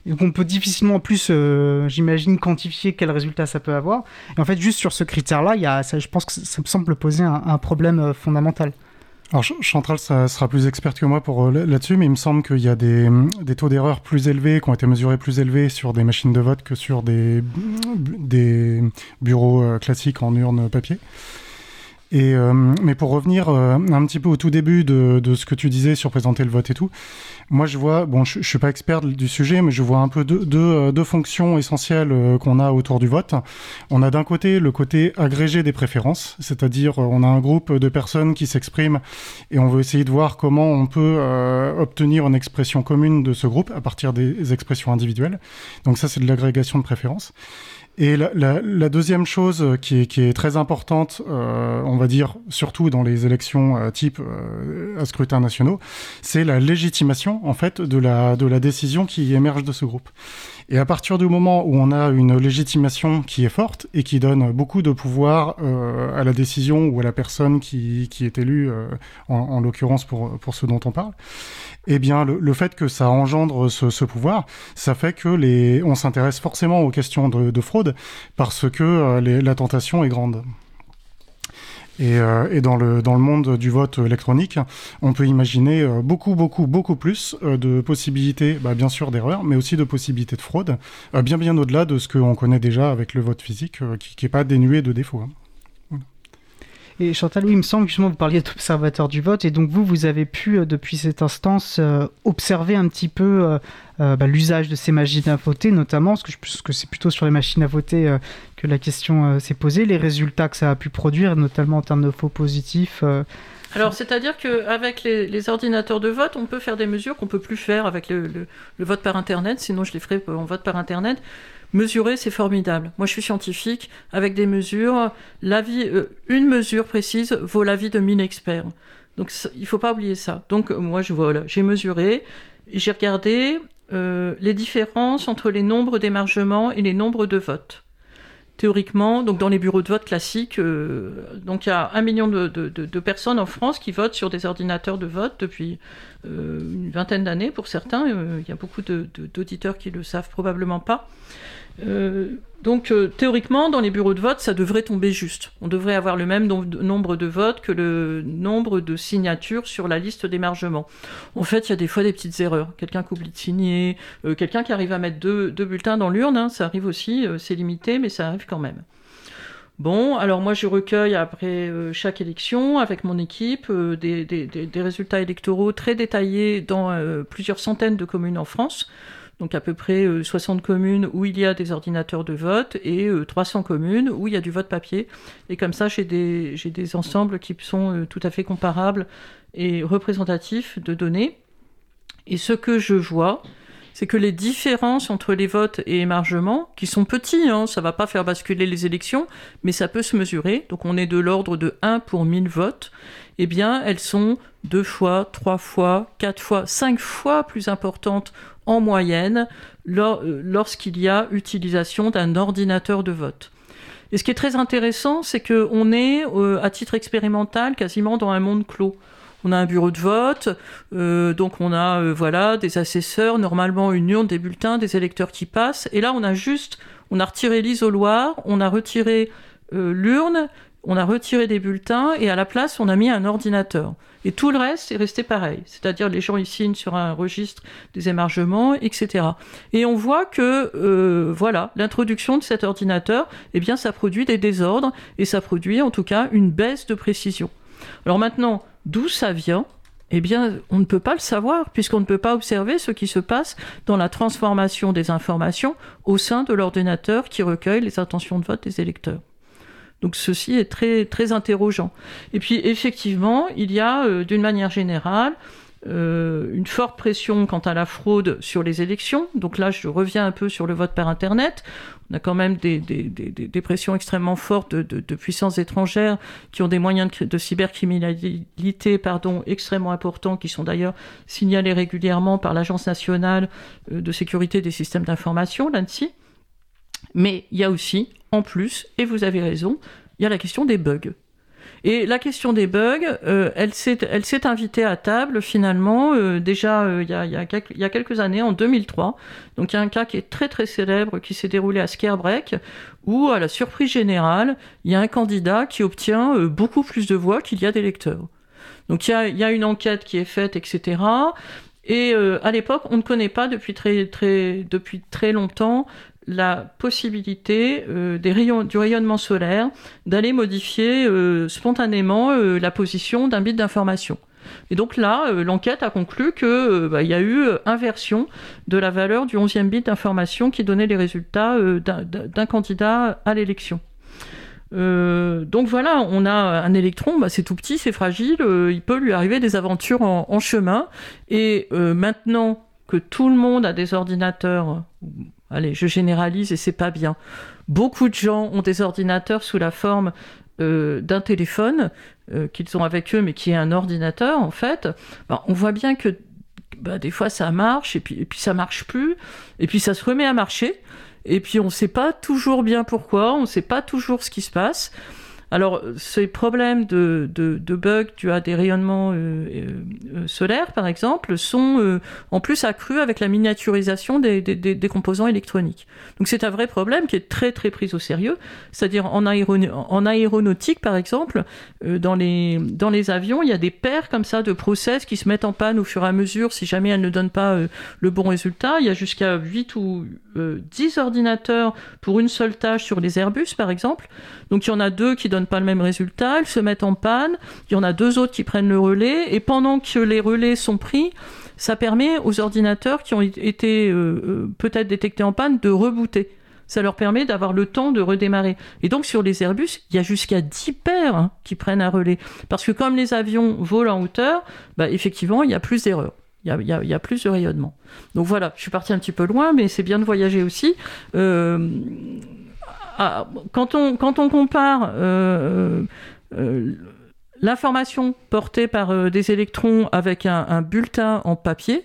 Donc on peut difficilement en plus, euh, j'imagine, quantifier quel résultat ça peut avoir. Et en fait, juste sur ce critère-là, je pense que ça me semble poser un, un problème euh, fondamental. Alors Chantal ça sera plus experte que moi pour euh, là-dessus, mais il me semble qu'il y a des, des taux d'erreur plus élevés, qui ont été mesurés plus élevés sur des machines de vote que sur des, des bureaux euh, classiques en urne papier. Et, euh, mais pour revenir un petit peu au tout début de, de, ce que tu disais sur présenter le vote et tout, moi, je vois, bon, je, je suis pas expert du sujet, mais je vois un peu deux, deux, euh, deux fonctions essentielles euh, qu'on a autour du vote. On a d'un côté le côté agrégé des préférences, c'est-à-dire euh, on a un groupe de personnes qui s'expriment et on veut essayer de voir comment on peut obtenir une expression commune de ce groupe à partir des expressions individuelles. Donc ça, c'est de l'agrégation de préférences. Et la, la, la, deuxième chose qui est, qui est très importante, euh, on va dire surtout dans les élections euh, type euh, à scrutin nationaux, c'est la légitimation en fait de la, de la décision qui émerge de ce groupe. Et à partir du moment où on a une légitimation qui est forte et qui donne beaucoup de pouvoir euh, à la décision ou à la personne qui, qui est élue, euh, en, en l'occurrence pour, pour ce dont on parle, eh bien, le, fait que ça engendre ce, pouvoir, ça fait que on s'intéresse forcément aux questions de, de fraude parce que euh, la tentation est grande. Et, euh, dans, le, monde du vote électronique, on peut imaginer euh, beaucoup, beaucoup, beaucoup plus de possibilités, bah, bien sûr d'erreurs, mais aussi de possibilités de fraude, bien, bien au-delà de ce qu'on connaît déjà avec le vote physique, qui n'est pas dénué de défauts. Hein. Et Chantal, oui, il me semble que justement vous parliez d'observateur du vote, et donc vous, vous avez pu, euh, depuis cette instance, euh, observer un petit peu euh, bah, l'usage de ces machines à voter, notamment, parce que, c'est plutôt sur les machines à voter que la question s'est posée, les résultats que ça a pu produire, notamment en termes de faux positifs. Alors, c'est-à-dire qu'avec les, les ordinateurs de vote, on peut faire des mesures qu'on peut plus faire avec le, le vote par Internet, sinon je les ferai en vote par Internet. Mesurer, c'est formidable. Moi, je suis scientifique. Avec des mesures, euh, une mesure précise vaut l'avis de 1000 experts. Donc, il ne faut pas oublier ça. Donc, moi, je voilà, j'ai mesuré, j'ai regardé euh, les différences entre les nombres d'émargements et les nombres de votes. Théoriquement, donc dans les bureaux de vote classiques, euh, donc il y a un million de, personnes en France qui votent sur des ordinateurs de vote depuis une vingtaine d'années pour certains. Il y a beaucoup d'auditeurs qui le savent probablement pas. Euh, donc euh, théoriquement, dans les bureaux de vote, ça devrait tomber juste. On devrait avoir le même nombre de votes que le nombre de signatures sur la liste d'émargement. En fait, il y a des fois des petites erreurs. Quelqu'un qui oublie de signer, euh, quelqu'un qui arrive à mettre deux, bulletins dans l'urne, hein, ça arrive aussi, c'est limité, mais ça arrive quand même. Bon, alors moi je recueille après chaque élection avec mon équipe des, des, résultats électoraux très détaillés dans plusieurs centaines de communes en France donc à peu près 60 euh, communes où il y a des ordinateurs de vote et 300 euh, communes où il y a du vote papier. Et comme ça, j'ai des, des ensembles qui sont euh, tout à fait comparables et représentatifs de données. Et ce que je vois, c'est que les différences entre les votes et émargements, qui sont petits, hein, ça va pas faire basculer les élections, mais ça peut se mesurer, donc on est de l'ordre de 1 pour 1000 votes, eh bien elles sont deux fois, trois fois, quatre fois, cinq fois plus importantes en moyenne euh, lorsqu'il y a utilisation d'un ordinateur de vote. Et ce qui est très intéressant, c'est qu'on est, euh, à titre expérimental, quasiment dans un monde clos. On a un bureau de vote, euh, donc on a voilà des assesseurs, normalement une urne, des bulletins, des électeurs qui passent. Et là, on a juste, on a retiré l'isoloir, on a retiré l'urne, on a retiré des bulletins et à la place, on a mis un ordinateur. Et tout le reste est resté pareil. C'est-à-dire les gens ils signent sur un registre des émargements, etc. Et on voit que euh, voilà, l'introduction de cet ordinateur, eh bien, ça produit des désordres et ça produit en tout cas une baisse de précision. Alors maintenant, d'où ça vient eh bien, on ne peut pas le savoir, puisqu'on ne peut pas observer ce qui se passe dans la transformation des informations au sein de l'ordinateur qui recueille les intentions de vote des électeurs. Donc ceci est très, très interrogeant. Et puis effectivement, il y a euh, d'une manière générale euh, une forte pression quant à la fraude sur les élections. Donc là, je reviens un peu sur le vote par Internet. On a quand même des, des, pressions extrêmement fortes de, puissances étrangères qui ont des moyens de, cybercriminalité pardon, extrêmement importants, qui sont d'ailleurs signalés régulièrement par l'Agence nationale euh, de sécurité des systèmes d'information, l'ANSI. Mais il y a aussi, en plus, et vous avez raison, il y a la question des bugs. Et la question des bugs, euh, elle s'est invitée à table finalement euh, déjà euh, il, y a, quelques, années, en 2003. Donc il y a un cas qui est très très célèbre qui s'est déroulé à Scarebreak, où à la surprise générale, il y a un candidat qui obtient beaucoup plus de voix qu'il y a d'électeurs. Donc il y, a, il y a, une enquête qui est faite, etc. Et à l'époque, on ne connaît pas depuis très, très, depuis très longtemps la possibilité euh, du rayonnement solaire d'aller modifier euh, spontanément euh, la position d'un bit d'information. Et donc là, l'enquête a conclu qu'il bah, y a eu inversion de la valeur du 11e bit d'information qui donnait les résultats d'un candidat à l'élection. donc voilà, on a un électron, bah, c'est tout petit, c'est fragile, il peut lui arriver des aventures en, en chemin. Et maintenant que tout le monde a des ordinateurs, allez, je généralise et c'est pas bien. Beaucoup de gens ont des ordinateurs sous la forme euh, d'un téléphone euh, qu'ils ont avec eux, mais qui est un ordinateur en fait. Ben, on voit bien que bah, des fois ça marche et puis, et puis ça marche plus, et puis ça se remet à marcher, et puis on ne sait pas toujours bien pourquoi, on ne sait pas toujours ce qui se passe. Alors, ces problèmes de, bugs dus à des rayonnements euh, euh, solaires, par exemple, sont euh, en plus accrus avec la miniaturisation des, composants électroniques. Donc, c'est un vrai problème qui est très, très pris au sérieux. C'est-à-dire, en, aéronautique, par exemple, dans, les, dans les avions, il y a des paires comme ça de process qui se mettent en panne au fur et à mesure si jamais elles ne donnent pas le bon résultat. Il y a jusqu'à 8 ou 10 ordinateurs pour une seule tâche sur les Airbus, par exemple. Donc, il y en a deux qui donnent pas le même résultat, elles se mettent en panne, il y en a deux autres qui prennent le relais, et pendant que les relais sont pris, ça permet aux ordinateurs qui ont été euh, euh, peut-être détectés en panne de rebooter. ça leur permet d'avoir le temps de redémarrer. Et donc sur les Airbus, il y a jusqu'à 10 paires hein, qui prennent un relais. Parce que comme les avions volent en hauteur, bah, effectivement, il y a plus d'erreurs. Il y, a, plus de rayonnement. Donc voilà, je suis parti un petit peu loin, mais c'est bien de voyager aussi. Euh, quand, on, quand on compare euh, euh, l'information portée par des électrons avec un, bulletin en papier,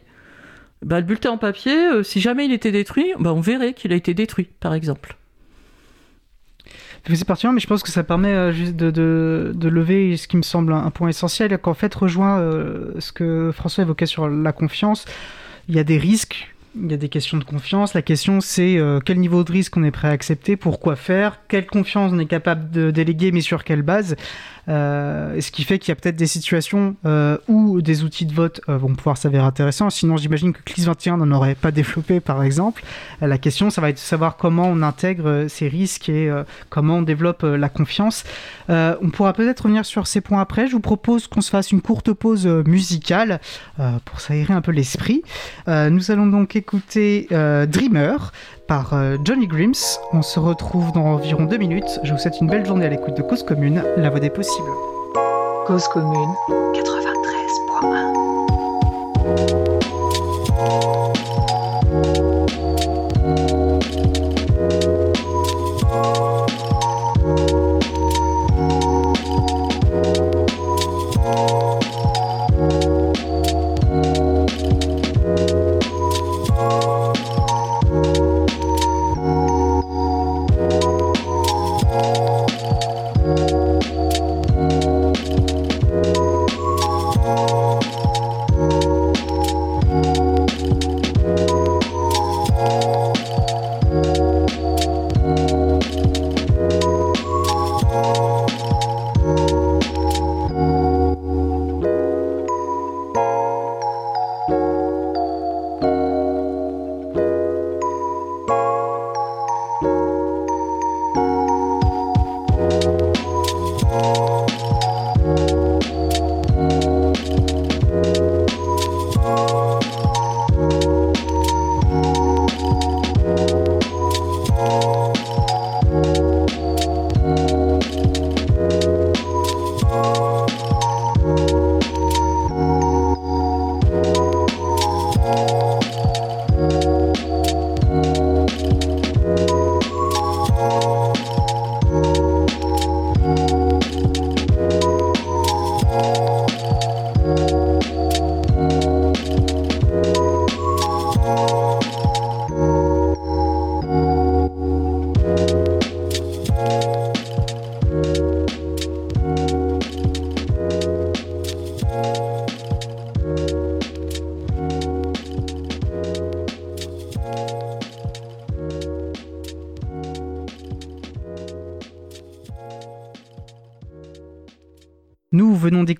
bah, le bulletin en papier, si jamais il était détruit, bah, on verrait qu'il a été détruit, par exemple. C'est pertinent, mais je pense que ça permet juste de, de, lever ce qui me semble un, point essentiel, qu'en fait rejoint ce que François évoquait sur la confiance. Il y a des risques il y a des questions de confiance. La question, c'est euh, quel niveau de risque on est prêt à accepter, pourquoi faire, quelle confiance on est capable de déléguer, mais sur quelle base. Euh, ce qui fait qu'il y a peut-être des situations euh, où des outils de vote euh, vont pouvoir s'avérer intéressants. Sinon, j'imagine que CLIS 21 n'en aurait pas développé, par exemple. la question, ça va être de savoir comment on intègre ces risques et comment on développe la confiance. on pourra peut-être revenir sur ces points après. Je vous propose qu'on se fasse une courte pause musicale pour s'aérer un peu l'esprit. nous allons donc écouter Dreamer par euh, Johnny Grims. On se retrouve dans environ deux minutes. Je vous souhaite une belle journée à l'écoute de Cause Commune, la voix des possibles. Cause Commune 93.1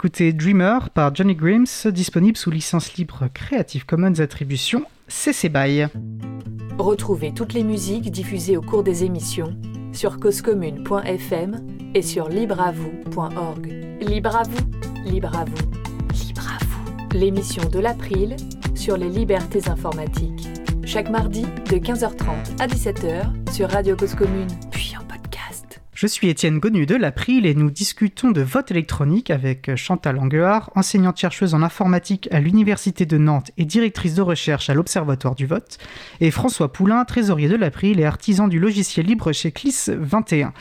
d'écouter Dreamer par Johnny Grims, disponible sous licence libre Creative Commons Attribution CC BY. Retrouvez toutes les musiques diffusées au cours des émissions sur causecommune.fm et sur libreavoue.org. Libre à vous, libre à vous, libre à vous. L'émission de l'April sur les libertés informatiques. Chaque mardi de 15h30 à 17h sur Radio Cause Commune. Je suis Étienne Gonu de l'April et nous discutons de vote électronique avec Chantal Anguard, enseignante-chercheuse en informatique à l'Université de Nantes et directrice de recherche à l'Observatoire du vote, et François Poulain, trésorier de l'April et artisan du logiciel libre chez CLIS 21.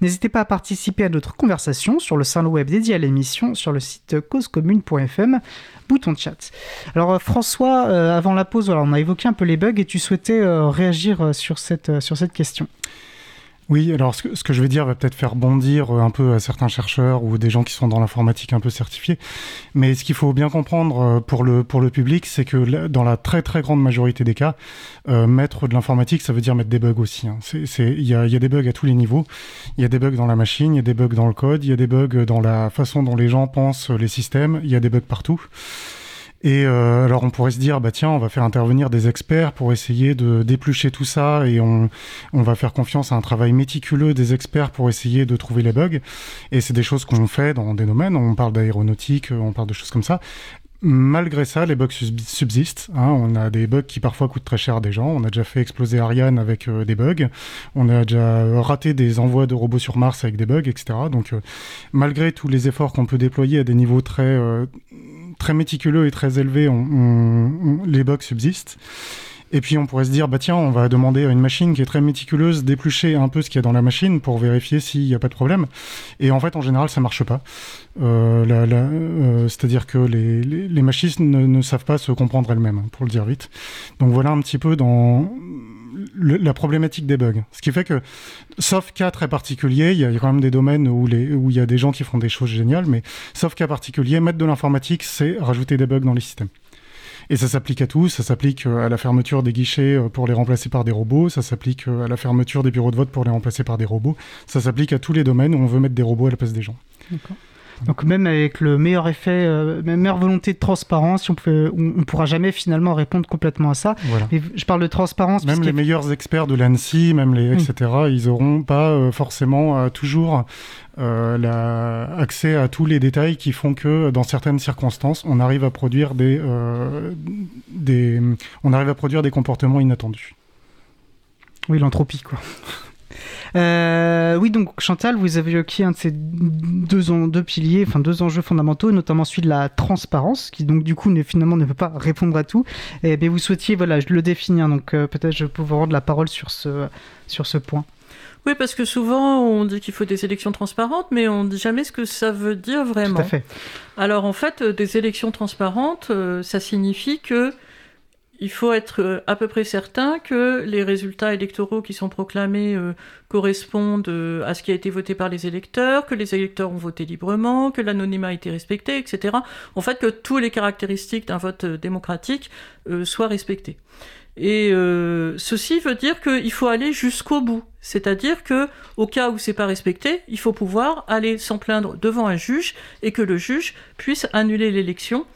N'hésitez pas à participer à notre conversation sur le salon web dédié à l'émission sur le site causecommune.fm, bouton chat. Alors François, euh, avant la pause, on a évoqué un peu les bugs et tu souhaitais euh, réagir sur sur cette question. Oui, alors ce que, je vais dire va peut-être faire bondir un peu à certains chercheurs ou des gens qui sont dans l'informatique un peu certifiés. Mais ce qu'il faut bien comprendre euh, pour le, public, c'est que dans la très très grande majorité des cas, euh, mettre de l'informatique, ça veut dire mettre des bugs aussi. Hein. Il y a des bugs à tous les niveaux. Il y a des bugs dans la machine, il y a des bugs dans le code, il y a des bugs dans la façon dont les gens pensent les systèmes, il y a des bugs partout. Et euh, alors on pourrait se dire, bah tiens, on va faire intervenir des experts pour essayer de déplucher tout ça et on, va faire confiance à un travail méticuleux des experts pour essayer de trouver les bugs. Et c'est des choses qu'on fait dans des domaines, on parle d'aéronautique, on parle de choses comme ça. Malgré ça, les bugs subsistent. Hein. On a des bugs qui parfois coûtent très cher à des gens. On a déjà fait exploser Ariane avec euh, des bugs. On a déjà raté des envois de robots sur Mars avec des bugs, etc. Donc, euh, malgré tous les efforts qu'on peut déployer à des niveaux très, euh, très méticuleux et très élevés, les bugs subsistent. Et puis on pourrait se dire, bah tiens, on va demander à une machine qui est très méticuleuse d'éplucher un peu ce qu'il y a dans la machine pour vérifier s'il n'y a pas de problème. Et en fait, en général, ça marche pas. Euh, euh, c'est-à-dire que les, les, machines ne, savent pas se comprendre elles-mêmes, pour le dire vite. Donc voilà un petit peu dans la problématique des bugs. Ce qui fait que, sauf cas très particuliers, il y a quand même des domaines où, il y a des gens qui font des choses géniales, mais sauf cas particulier, mettre de l'informatique, c'est rajouter des bugs dans les systèmes. Et ça s'applique à tout, ça s'applique euh, à la fermeture des guichets euh, pour les remplacer par des robots, ça s'applique euh, à la fermeture des bureaux de vote pour les remplacer par des robots, ça s'applique à tous les domaines où on veut mettre des robots à la place des gens. Donc même avec le meilleur effet, la meilleure volonté de transparence, on ne on, pourra jamais finalement répondre complètement à ça. je parle de transparence. Même les meilleurs experts de l'ANSI, même les etc. Ils n'auront pas forcément toujours euh, accès à tous les détails qui font que dans certaines circonstances, on arrive à produire des, euh, des, on arrive à produire des comportements inattendus. Oui, l'entropie, quoi. Euh, oui, donc Chantal, vous avez évoqué un de ces deux, deux piliers, enfin deux enjeux fondamentaux, notamment celui de la transparence, qui donc du coup ne, finalement ne peut pas répondre à tout. Et bien, vous souhaitiez voilà, le définir, donc peut-être je peux vous rendre la parole sur ce, sur ce point. Oui, parce que souvent on dit qu'il faut des élections transparentes, mais on ne dit jamais ce que ça veut dire vraiment. Tout à fait. Alors en fait, euh, des élections transparentes, euh, ça signifie que il faut être euh, à peu près certain que les résultats électoraux qui sont proclamés correspondent à ce qui a été voté par les électeurs, que les électeurs ont voté librement, que l'anonymat a été respecté, etc. En fait, que toutes les caractéristiques d'un vote démocratique soient respectées. Et euh, ceci veut dire qu'il faut aller jusqu'au bout. C'est-à-dire que, au cas où c'est pas respecté, il faut pouvoir aller s'en plaindre devant un juge et que le juge puisse annuler l'élection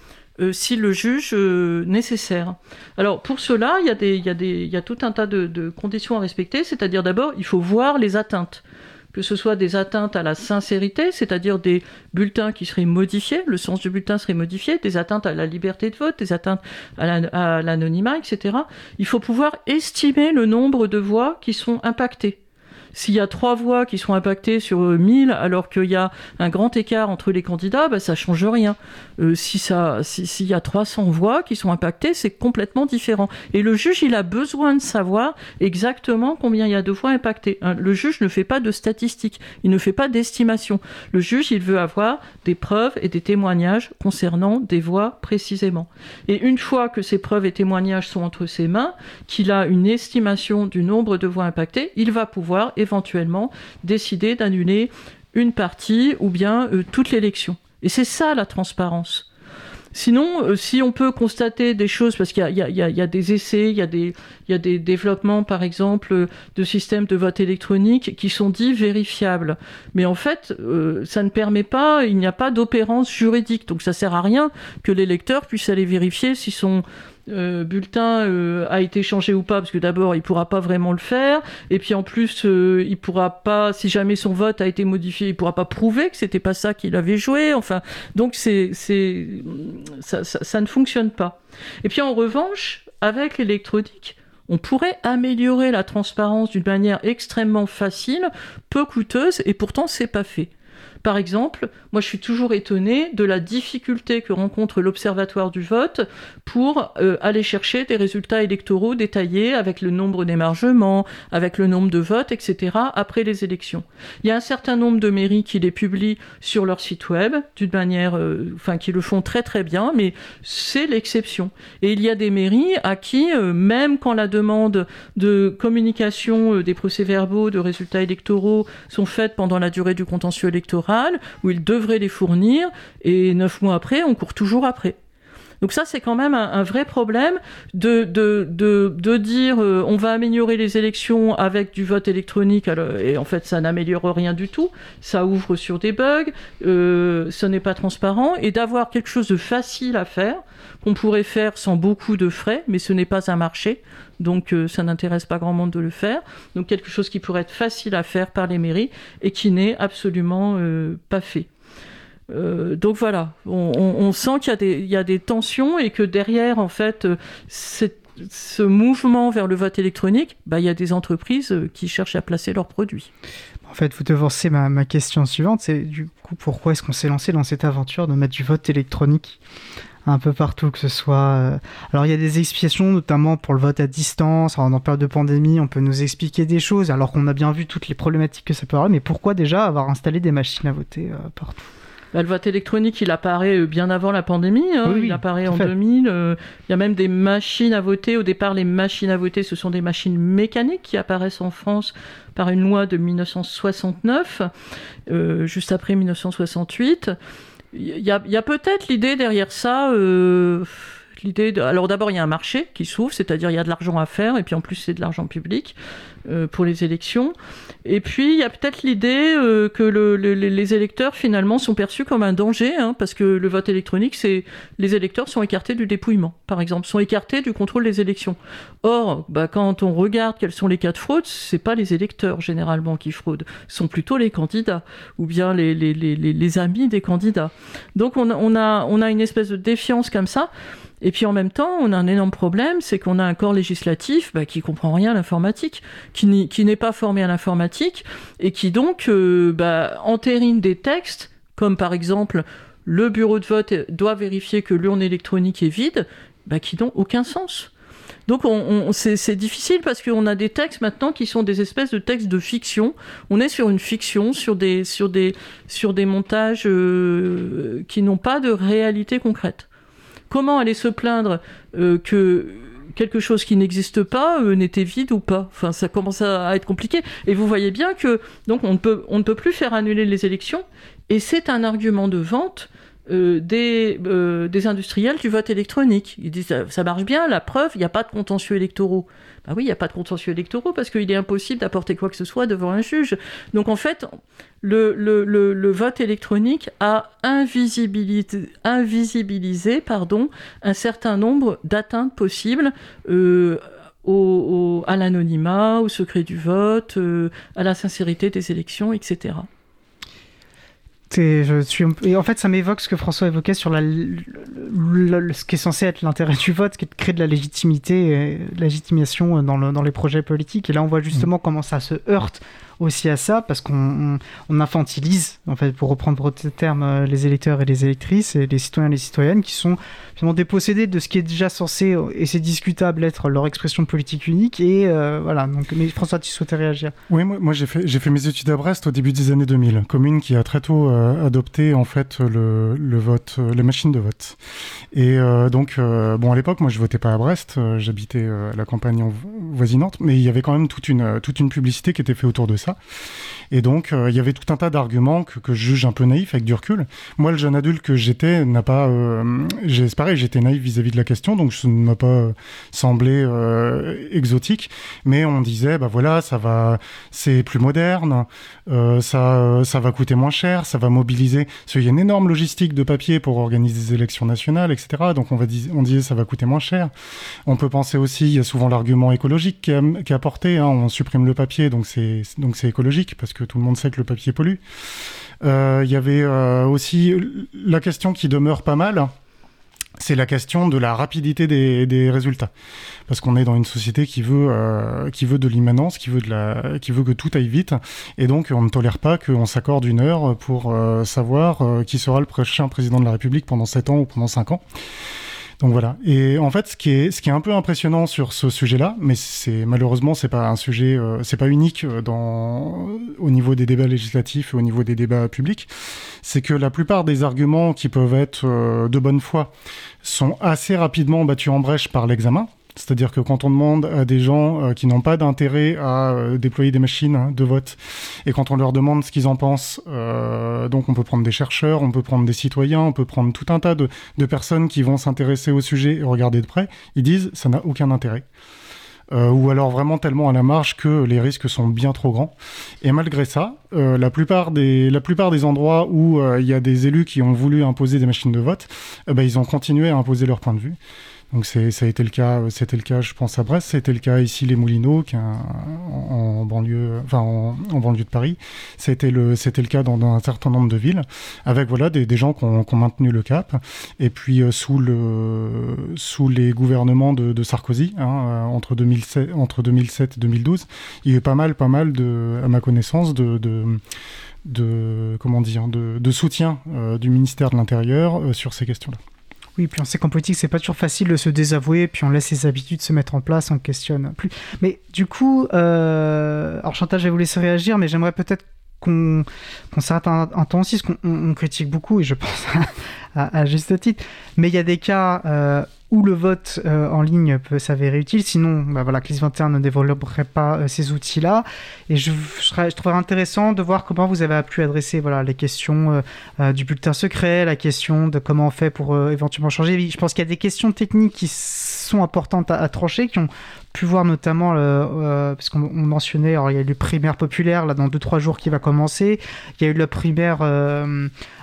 euh, si le juge euh, nécessaire. Alors pour cela, il y, a y y a tout un tas de, de conditions à respecter. C'est-à-dire d'abord, il faut voir les atteintes que ce soit des atteintes à la sincérité, c'est-à-dire des bulletins qui seraient modifiés, le sens du bulletin serait modifié, des atteintes à la liberté de vote, des atteintes à l'anonymat, etc. Il faut pouvoir estimer le nombre de voix qui sont impactées. S'il y a trois voix qui sont impactées sur 1000 alors qu'il y a un grand écart entre les candidats, bah, ça change rien. Euh, s'il y a 300 voix qui sont impactées, c'est complètement différent. Et le juge, il a besoin de savoir exactement combien il y a de voix impactées. Hein, le juge ne fait pas de statistiques, il ne fait pas d'estimation. Le juge, il veut avoir des preuves et des témoignages concernant des voix précisément. Et une fois que ces preuves et témoignages sont entre ses mains, qu'il a une estimation du nombre de voix impactées, il va pouvoir éventuellement décider d'annuler une partie ou bien euh, toute l'élection. Et c'est ça la transparence. Sinon, euh, si on peut constater des choses, parce qu'il y, a des essais, il y, a des développements, par exemple, de systèmes de vote électronique qui sont dits vérifiables. Mais en fait, euh, ça ne permet pas, il n'y a pas d'opérance juridique. Donc ça sert à rien que l'électeur puisse aller vérifier si son euh, bulletin euh, a été changé ou pas, parce que d'abord il pourra pas vraiment le faire, et puis en plus euh, il pourra pas, si jamais son vote a été modifié, il pourra pas prouver que c'était pas ça qu'il avait joué. Enfin, donc c'est c'est ça, ça, ça ne fonctionne pas. Et puis en revanche, avec l'électronique, on pourrait améliorer la transparence d'une manière extrêmement facile, peu coûteuse, et pourtant c'est pas fait. Par exemple, moi je suis toujours étonné de la difficulté que rencontre l'Observatoire du vote pour euh, aller chercher des résultats électoraux détaillés avec le nombre d'émargements, avec le nombre de votes, etc. après les élections. Il y a un certain nombre de mairies qui les publient sur leur site web d'une manière, euh, enfin qui le font très très bien, mais c'est l'exception. Et il y a des mairies à qui, euh, même quand la demande de communication des procès-verbaux, de résultats électoraux sont faites pendant la durée du contentieux électoral, où ils devraient les fournir, et neuf mois après, on court toujours après. Donc ça, c'est quand même un, vrai problème de, de, de, dire euh, on va améliorer les élections avec du vote électronique, et en fait, ça n'améliore rien du tout. Ça ouvre sur des bugs, euh, ce n'est pas transparent, et d'avoir quelque chose de facile à faire, qu'on pourrait faire sans beaucoup de frais, mais ce n'est pas un marché, donc euh, ça n'intéresse pas grand monde de le faire. Donc quelque chose qui pourrait être facile à faire par les mairies et qui n'est absolument pas fait. donc voilà, on, sent qu'il y, a des tensions et que derrière, en fait, ce mouvement vers le vote électronique, bah, il y a des entreprises qui cherchent à placer leurs produits. En fait, vous devancez ma question suivante, c'est du coup pourquoi est-ce qu'on s'est lancé dans cette aventure de mettre du vote électronique? Un peu partout, que ce soit... Euh, alors il y a des explications, notamment pour le vote à distance, en période de pandémie, on peut nous expliquer des choses, alors qu'on a bien vu toutes les problématiques que ça peut avoir, mais pourquoi déjà avoir installé des machines à voter euh, partout? Bah, le vote électronique, il apparaît euh, bien avant la pandémie. Hein. il apparaît en 2000. il y a même des machines à voter. Au départ, les machines à voter, ce sont des machines mécaniques qui apparaissent en France par une loi de 1969, juste après 1968. Il y a, peut-être l'idée derrière ça. Euh, l'idée. Alors d'abord, il y a un marché qui s'ouvre, c'est-à-dire il y a de l'argent à faire, et puis en plus c'est de l'argent public. Euh, pour les élections. Et puis, il y a peut-être l'idée euh, que les électeurs, finalement, sont perçus comme un danger, hein, parce que le vote électronique, c'est les électeurs sont écartés du dépouillement, par exemple, sont écartés du contrôle des élections. Or, bah, quand on regarde quels sont les cas de fraude, c'est pas les électeurs, généralement, qui fraudent, ce sont plutôt les candidats, ou bien les, amis des candidats. Donc, on a une espèce de défiance comme ça. Et puis en même temps, on a un énorme problème, c'est qu'on a un corps législatif bah, qui comprend rien à l'informatique, qui n'est pas formé à l'informatique, et qui donc euh, bah, entérine des textes, comme par exemple le bureau de vote doit vérifier que l'urne électronique est vide, bah, qui n'ont aucun sens. Donc on, c'est difficile parce qu'on a des textes maintenant qui sont des espèces de textes de fiction. On est sur une fiction, sur des, sur des, sur des montages euh, qui n'ont pas de réalité concrète. Comment aller se plaindre euh, que quelque chose qui n'existe pas euh, n'était vide ou pas Enfin, ça commence à, être compliqué. Et vous voyez bien que donc on ne peut, plus faire annuler les élections. Et c'est un argument de vente euh, des, des, industriels du vote électronique. Ils disent ça, marche bien, la preuve, il n'y a pas de contentieux électoraux. Ah oui, il n'y a pas de contentieux électoraux parce qu'il est impossible d'apporter quoi que ce soit devant un juge. Donc en fait, le, vote électronique a invisibilisé, pardon, un certain nombre d'atteintes possibles. Euh, à l'anonymat, au secret du vote, euh, à la sincérité des élections, etc. Je suis et en fait, ça m'évoque ce que François évoquait sur la, ce qui est censé être l'intérêt du vote, qui est de créer de la légitimité, et légitimation dans, le, dans les projets politiques. Et là, on voit justement mm. comment ça se heurte aussi à ça parce qu'on on, infantilise, en fait, pour reprendre votre terme, euh, les électeurs et les électrices les citoyens et les citoyennes qui sont finalement dépossédés de ce qui est déjà censé, et c'est discutable, être leur expression politique unique. Et euh, voilà. Donc, François, tu souhaitais réagir Oui, moi, j'ai fait, mes études à Brest au début des années 2000, commune qui a très tôt euh, adopté en fait le, vote, les machines de vote. Et donc, bon, à l'époque, moi, je votais pas à Brest, j'habitais à la campagne voisinante, mais il y avait quand même toute une publicité qui était faite autour de ça ça. Et donc, euh, il y avait tout un tas d'arguments que, je juge un peu naïfs avec du recul. Moi, le jeune adulte que j'étais n'a pas. Euh, c'est pareil, j'étais naïf vis-à-vis de la question, donc ça ne m'a pas semblé euh, exotique. Mais on disait, bah voilà, ça va, c'est plus moderne, ça, ça va coûter moins cher, ça va mobiliser. Parce qu'il y a une énorme logistique de papier pour organiser des élections nationales, etc. Donc on, va on disait, ça va coûter moins cher. On peut penser aussi, il y a souvent l'argument écologique qui est apporté. Hein, on supprime le papier, donc c'est donc c'est écologique parce que tout le monde sait que le papier pollue. Euh, il y avait euh, aussi la question qui demeure pas mal, c'est la question de la rapidité des, résultats. Parce qu'on est dans une société qui veut, euh, qui veut de l'immanence, qui, veut de la, qui veut que tout aille vite. Et donc, on ne tolère pas qu'on s'accorde une heure pour savoir qui sera le prochain président de la République pendant 7 ans ou pendant 5 ans. Donc voilà. Et en fait, ce qui est, ce qui est un peu impressionnant sur ce sujet-là, mais c'est malheureusement c'est pas un sujet, euh, c'est pas unique euh, dans au niveau des débats législatifs et au niveau des débats publics, c'est que la plupart des arguments qui peuvent être euh, de bonne foi sont assez rapidement battus en brèche par l'examen. C'est-à-dire que quand on demande à des gens euh, qui n'ont pas d'intérêt à euh, déployer des machines de vote, et quand on leur demande ce qu'ils en pensent, euh, donc on peut prendre des chercheurs, on peut prendre des citoyens, on peut prendre tout un tas de, personnes qui vont s'intéresser au sujet et regarder de près, ils disent ça n'a aucun intérêt. ou alors vraiment tellement à la marge que les risques sont bien trop grands. Et malgré ça, la, plupart des, la plupart des endroits où il y a des élus qui ont voulu imposer des machines de vote, eh ben, ils ont continué à imposer leur point de vue. Donc ça a été le cas, c'était le cas, je pense à Brest, c'était le cas ici les Moulineaux, en, banlieue, enfin en, banlieue de Paris. C'était le, c'était le cas dans, un certain nombre de villes, avec voilà des, gens qui ont, maintenu le cap. Et puis euh, sous le, sous les gouvernements de, Sarkozy, hein, euh, entre 2007, entre 2007 et 2012, il y a eu pas mal, pas mal de, à ma connaissance, de, de comment dire, de, soutien euh, du ministère de l'Intérieur sur ces questions-là. Oui, puis on sait qu'en politique, c'est pas toujours facile de se désavouer, puis on laisse ses habitudes se mettre en place, on questionne plus. Mais du coup, euh... alors Chantal, je vais vous laisser réagir, mais j'aimerais peut-être qu'on s'arrête un, temps aussi, parce qu'on critique beaucoup, et je pense à, juste titre, mais il y a des cas euh, où le vote euh, en ligne peut s'avérer utile. Sinon, bah voilà, CLIS 21 ne développerait pas euh, ces outils-là. Et je, je, trouverais intéressant de voir comment vous avez pu adresser voilà, les questions du bulletin secret, la question de comment on fait pour éventuellement changer. Je pense qu'il y a des questions techniques qui sont importantes à, trancher, qui ont pu voir notamment, parce qu'on mentionnait, alors il y a eu le primaire populaire, là, dans 2-3 jours qui va commencer. Il y a eu le primaire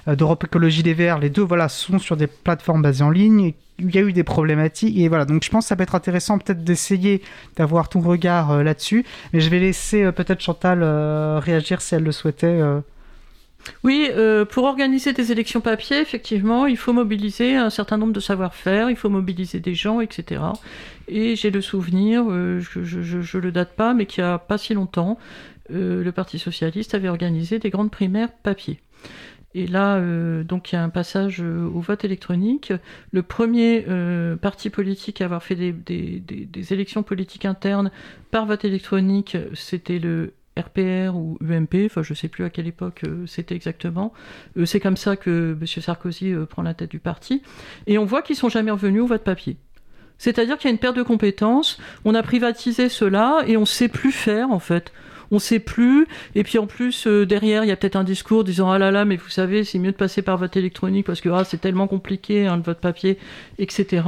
d'Europe Écologie des Verts. Les deux, voilà, sont sur des plateformes basées en ligne il y a eu des problématiques et voilà donc je pense que ça peut être intéressant peut-être d'essayer d'avoir ton regard euh, là-dessus mais je vais laisser euh, peut-être Chantal euh, réagir si elle le souhaitait oui, pour organiser des élections papier, effectivement, il faut mobiliser un certain nombre de savoir-faire, il faut mobiliser des gens, etc. Et j'ai le souvenir, je, je, le date pas, mais qu'il n'y a pas si longtemps, le Parti socialiste avait organisé des grandes primaires papier. Et là, euh, donc il y a un passage euh, au vote électronique. Le premier euh, parti politique à avoir fait des, élections politiques internes par vote électronique, c'était le RPR ou UMP, enfin je ne sais plus à quelle époque c'était exactement. c'est comme ça que M. Sarkozy prend la tête du parti. Et on voit qu'ils sont jamais revenus au vote papier. C'est-à-dire qu'il y a une perte de compétences, on a privatisé cela et on ne sait plus faire en fait on sait plus. Et puis en plus, euh, derrière, il y a peut-être un discours disant Ah là là, mais vous savez, c'est mieux de passer par vote électronique parce que ah, c'est tellement compliqué, hein, le vote papier, etc.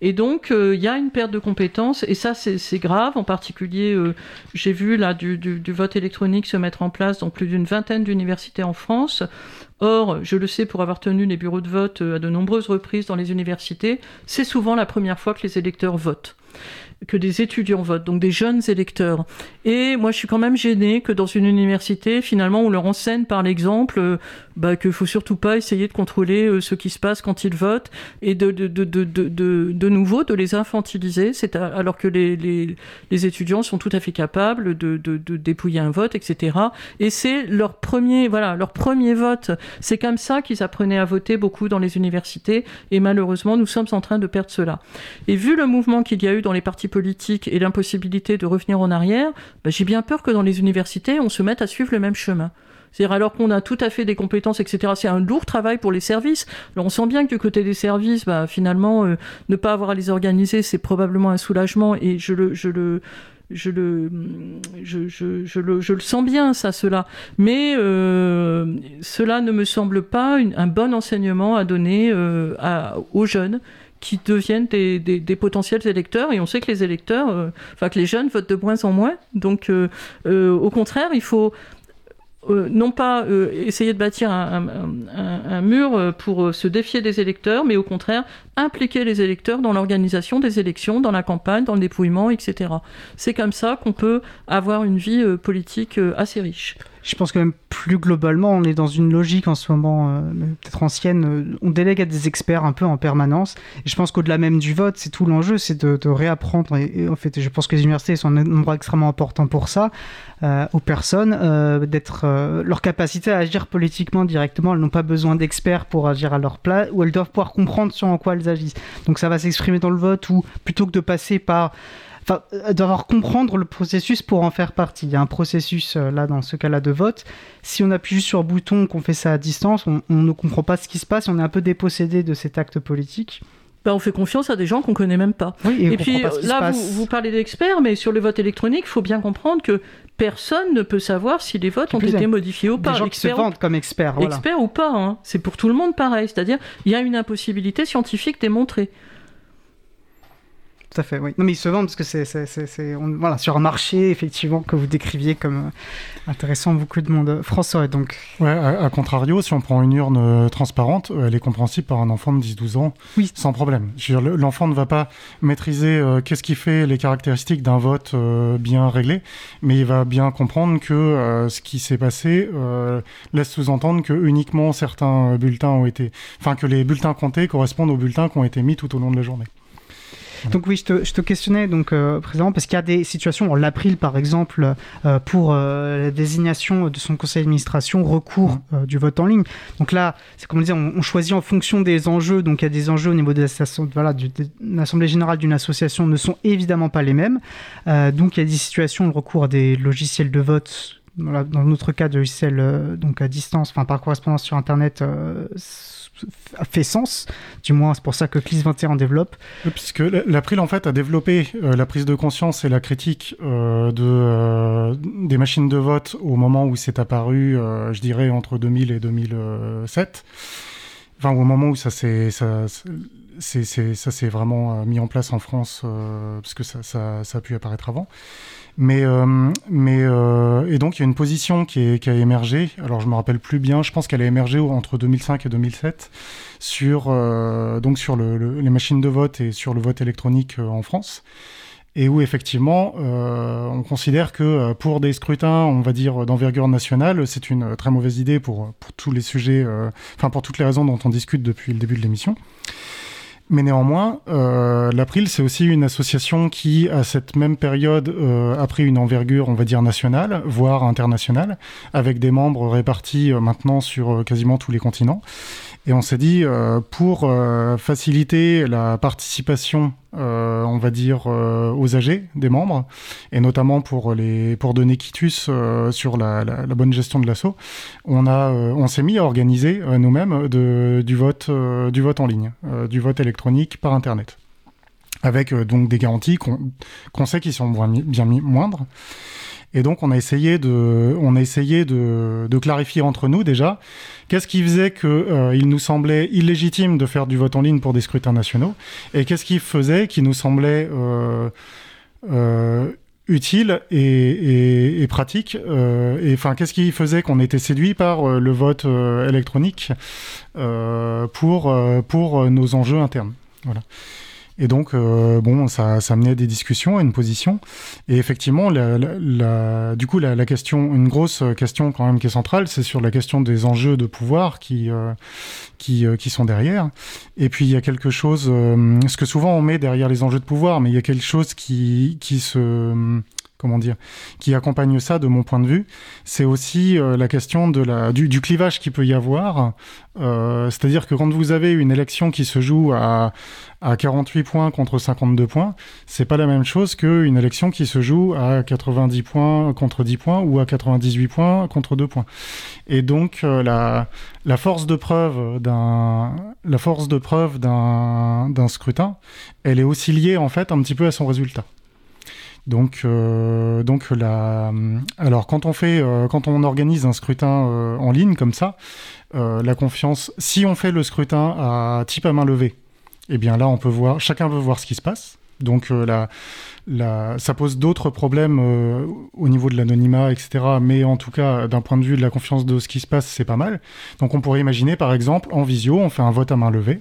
Et donc, euh, il y a une perte de compétences, et ça, c'est grave. En particulier, euh, j'ai vu du, vote électronique se mettre en place dans plus d'une vingtaine d'universités en France. Or, je le sais pour avoir tenu les bureaux de vote à de nombreuses reprises dans les universités, c'est souvent la première fois que les électeurs votent que des étudiants votent, donc des jeunes électeurs. Et moi, je suis quand même gênée que dans une université, finalement, on leur enseigne par l'exemple euh, bah, qu'il faut surtout pas essayer de contrôler euh, ce qui se passe quand ils votent et de, de, de, de, de, nouveau de les infantiliser, c'est alors que les, les, les, étudiants sont tout à fait capables de, de, de dépouiller un vote, etc. Et c'est leur premier, voilà, leur premier vote. C'est comme ça qu'ils apprenaient à voter beaucoup dans les universités et malheureusement, nous sommes en train de perdre cela. Et vu le mouvement qu'il y a eu dans les partis politique et l'impossibilité de revenir en arrière, bah, j'ai bien peur que dans les universités, on se mette à suivre le même chemin. C'est-à-dire alors qu'on a tout à fait des compétences, etc. C'est un lourd travail pour les services. On sent bien que du côté des services, bah, finalement, euh, ne pas avoir à les organiser, c'est probablement un soulagement. Et je le, je le, je le, je, je, je, le, je le sens bien, ça, cela. Mais euh, cela ne me semble pas un bon enseignement à donner euh, aux jeunes qui deviennent des, potentiels électeurs et on sait que les électeurs, euh, que les jeunes votent de moins en moins. Donc euh, euh, au contraire, il faut non pas essayer de bâtir un, mur pour se défier des électeurs, mais au contraire impliquer les électeurs dans l'organisation des élections, dans la campagne, dans le dépouillement, etc. C'est comme ça qu'on peut avoir une vie politique assez riche je pense que même plus globalement, on est dans une logique en ce moment, euh, peut-être ancienne, euh, on délègue à des experts un peu en permanence. Et je pense qu'au-delà même du vote, c'est tout l'enjeu, c'est de, réapprendre. Et, en fait, je pense que les universités sont un endroit extrêmement important pour ça, euh, aux personnes, d'être leur capacité à agir politiquement directement. Elles n'ont pas besoin d'experts pour agir à leur place, ou elles doivent pouvoir comprendre sur en quoi elles agissent. Donc ça va s'exprimer dans le vote, ou plutôt que de passer par enfin, euh, d'avoir comprendre le processus pour en faire partie. Il y a un processus euh, là dans ce cas-là de vote. Si on appuie juste sur le bouton, qu'on fait ça à distance, on, ne comprend pas ce qui se passe, on est un peu dépossédé de cet acte politique. Ben, on fait confiance à des gens qu'on connaît même pas. et, puis là, vous, vous, parlez d'experts, mais sur le vote électronique, il faut bien comprendre que personne ne peut savoir si les votes ont été modifiés ou pas. Des gens qui se vendent comme experts. Voilà. Experts ou pas, hein. c'est pour tout le monde pareil. C'est-à-dire, il y a une impossibilité scientifique démontrée. À fait. Oui. Non, mais ils se vendent parce que c'est, voilà, sur un marché effectivement que vous décriviez comme euh, intéressant beaucoup de monde. François, donc. Ouais, à, contrario, si on prend une urne euh, transparente, elle est compréhensible par un enfant de 10-12 ans, oui. sans problème. L'enfant ne va pas maîtriser qu'est-ce qui fait les caractéristiques d'un vote bien réglé, mais il va bien comprendre que ce qui s'est passé laisse sous-entendre que uniquement certains bulletins ont été, enfin que les bulletins comptés correspondent aux bulletins qui ont été mis tout au long de la journée. Donc oui, je te, questionnais donc euh, parce qu'il y a des situations, l'April par exemple, euh, pour euh, la désignation de son conseil d'administration, recours mmh. euh, du vote en ligne. Donc là, c'est comme on disait, on, choisit en fonction des enjeux. Donc il y a des enjeux au niveau de voilà, l'Assemblée générale d'une association ne sont évidemment pas les mêmes. donc il y a des situations, le recours à des logiciels de vote dans notre cas de logiciel donc à distance, enfin par correspondance sur Internet, fait sens. Du moins, c'est pour ça que CLIS 21 développe. Puisque l'April, en fait, a développé euh, la prise de conscience et la critique euh, de, euh, des machines de vote au moment où c'est apparu, je dirais, entre 2000 et 2007. Enfin, au moment où ça s'est ça, ça s'est vraiment mis en place en France, parce que ça, ça, ça, a pu apparaître avant. Mais, euh, mais euh, et donc il y a une position qui, est, qui, a émergé. Alors je me rappelle plus bien. Je pense qu'elle a émergé entre 2005 et 2007 sur euh, donc sur le, les machines de vote et sur le vote électronique en France. Et où effectivement, on considère que pour des scrutins, on va dire d'envergure nationale, c'est une très mauvaise idée pour, pour tous les sujets, enfin pour toutes les raisons dont on discute depuis le début de l'émission. Mais néanmoins, euh, l'April, c'est aussi une association qui, à cette même période, euh, a pris une envergure, on va dire, nationale, voire internationale, avec des membres répartis euh, maintenant sur quasiment tous les continents. Et on s'est dit, euh, pour euh, faciliter la participation, euh, on va dire, aux âgés des membres, et notamment pour, les, pour donner quitus sur la, la, bonne gestion de l'assaut, on, a, on s'est mis à organiser nous-mêmes du, vote, du vote en ligne, du vote électronique par Internet. Avec donc des garanties qu'on sait qui sont bien, moindres. Et donc on a essayé de, on a essayé de, clarifier entre nous déjà qu'est-ce qui faisait qu'il euh, nous semblait illégitime de faire du vote en ligne pour des scrutins nationaux et qu'est-ce qui faisait qui nous semblait euh, euh, utile et, pratique. Euh, et enfin, qu'est-ce qui faisait qu'on était séduit par euh, le vote euh, électronique pour pour nos enjeux internes. Voilà. Et donc, euh, bon, ça, ça menait à des discussions, à une position. Et effectivement, la, la, la, du coup, la, question, une grosse question quand même qui est centrale, c'est sur la question des enjeux de pouvoir qui, euh, qui, euh, qui sont derrière. Et puis, il y a quelque chose, ce que souvent on met derrière les enjeux de pouvoir, mais il y a quelque chose qui, qui se comment dire, qui accompagne ça de mon point de vue, c'est aussi euh, la question de la, du, du clivage qui peut y avoir. Euh, C'est-à-dire que quand vous avez une élection qui se joue à, à 48 points contre 52 points, c'est pas la même chose qu'une élection qui se joue à 90 points contre 10 points ou à 98 points contre 2 points. Et donc euh, la, la force de preuve d'un la force de preuve d'un d'un scrutin, elle est aussi liée en fait un petit peu à son résultat. Donc, euh, donc la, alors quand on fait, euh, quand on organise un scrutin euh, en ligne comme ça, la confiance, si on fait le scrutin à type à main levée, eh bien là on peut voir, chacun peut voir ce qui se passe. Donc la, ça pose d'autres problèmes au niveau de l'anonymat, etc. Mais en tout cas, d'un point de vue de la confiance de ce qui se passe, c'est pas mal. Donc on pourrait imaginer, par exemple, en visio, on fait un vote à main levée.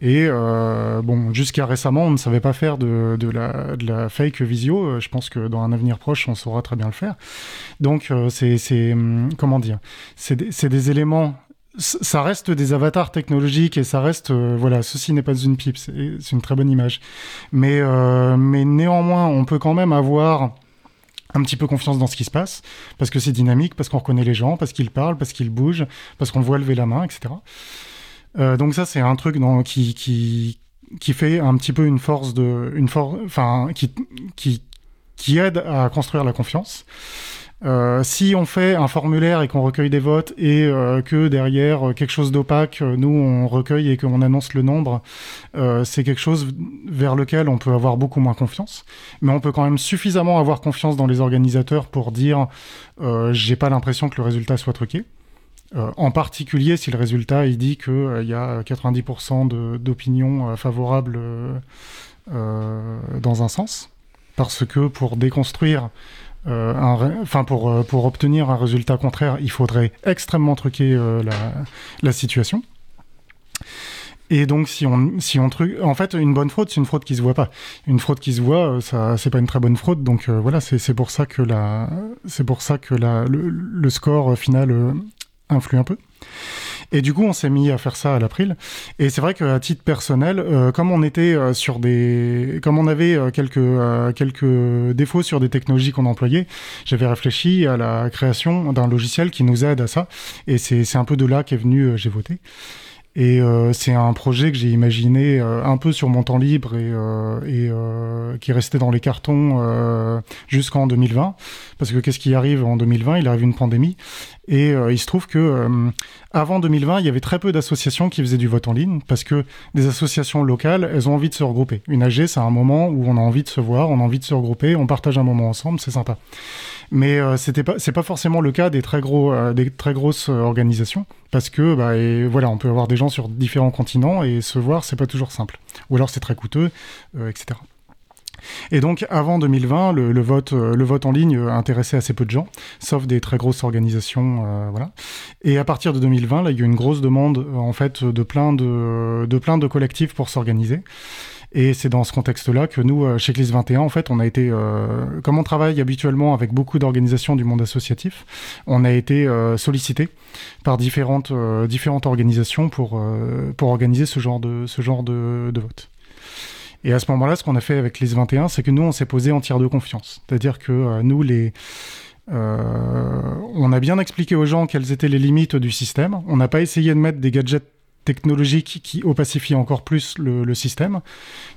Et euh, bon, jusqu'à récemment, on ne savait pas faire de, la, fake visio. Euh, je pense que dans un avenir proche, on saura très bien le faire. Donc, euh, c'est hum, comment dire? C'est des, éléments ça reste des avatars technologiques et ça reste voilà ceci n'est pas une pipe c'est une très bonne image mais mais néanmoins on peut quand même avoir un petit peu confiance dans ce qui se passe parce que c'est dynamique parce qu'on reconnaît les gens parce qu'ils parlent parce qu'ils bougent parce qu'on voit lever la main etc euh, donc ça, c'est un truc qui, fait un petit peu une force de, qui, aide à construire la confiance. Euh, si on fait un formulaire et qu'on recueille des votes et euh, que derrière quelque chose d'opaque, nous on recueille et qu'on annonce le nombre, c'est quelque chose vers lequel on peut avoir beaucoup moins confiance. Mais on peut quand même suffisamment avoir confiance dans les organisateurs pour dire j'ai pas l'impression que le résultat soit truqué. Euh, en particulier si le résultat il dit qu'il euh, y a 90% d'opinions euh, favorables dans un sens, parce que pour déconstruire enfin pour, pour obtenir un résultat contraire, il faudrait extrêmement truquer la, situation. Et donc, si on, si on truc, en fait, une bonne fraude, c'est une fraude qui se voit pas. Une fraude qui se voit, euh, ça, c'est pas une très bonne fraude. Donc euh, voilà, c'est pour ça que la, pour ça que la, le, score final euh, influe un peu. Et du coup, on s'est mis à faire ça à l'April. Et c'est vrai qu'à titre personnel, comme on était sur des, comme on avait quelques quelques défauts sur des technologies qu'on employait, j'avais réfléchi à la création d'un logiciel qui nous aide à ça. Et c'est un peu de là qu'est venu j'ai voté. Et euh, c'est un projet que j'ai imaginé euh, un peu sur mon temps libre et, euh, et qui est resté dans les cartons jusqu'en 2020. Parce que qu'est-ce qui arrive en 2020 Il arrive une pandémie. Et il se trouve que avant 2020, il y avait très peu d'associations qui faisaient du vote en ligne parce que des associations locales, elles ont envie de se regrouper. Une AG, c'est un moment où on a envie de se voir, on a envie de se regrouper, on partage un moment ensemble, c'est sympa. Mais euh, c'était pas, c'est pas forcément le cas des très gros, euh, des très grosses euh, organisations, parce que bah, voilà, on peut avoir des gens sur différents continents et se voir, c'est pas toujours simple. Ou alors c'est très coûteux, etc. Et donc, avant 2020, le, vote, le vote en ligne intéressait assez peu de gens, sauf des très grosses organisations, voilà. Et à partir de 2020, là, il y a eu une grosse demande, en fait, de plein de, de plein de collectifs pour s'organiser. Et c'est dans ce contexte-là que nous, euh, chez CLIS 21, en fait, on a été, euh, comme on travaille habituellement avec beaucoup d'organisations du monde associatif, on a été euh, sollicité par différentes, différentes organisations pour, pour organiser ce genre de, ce genre de, vote. Et à ce moment-là, ce qu'on a fait avec CLIS 21, c'est que nous, on s'est posé en tiers de confiance. C'est-à-dire que nous, les... on a bien expliqué aux gens quelles étaient les limites du système. On n'a pas essayé de mettre des gadgets technologique qui opacifie encore plus le, système.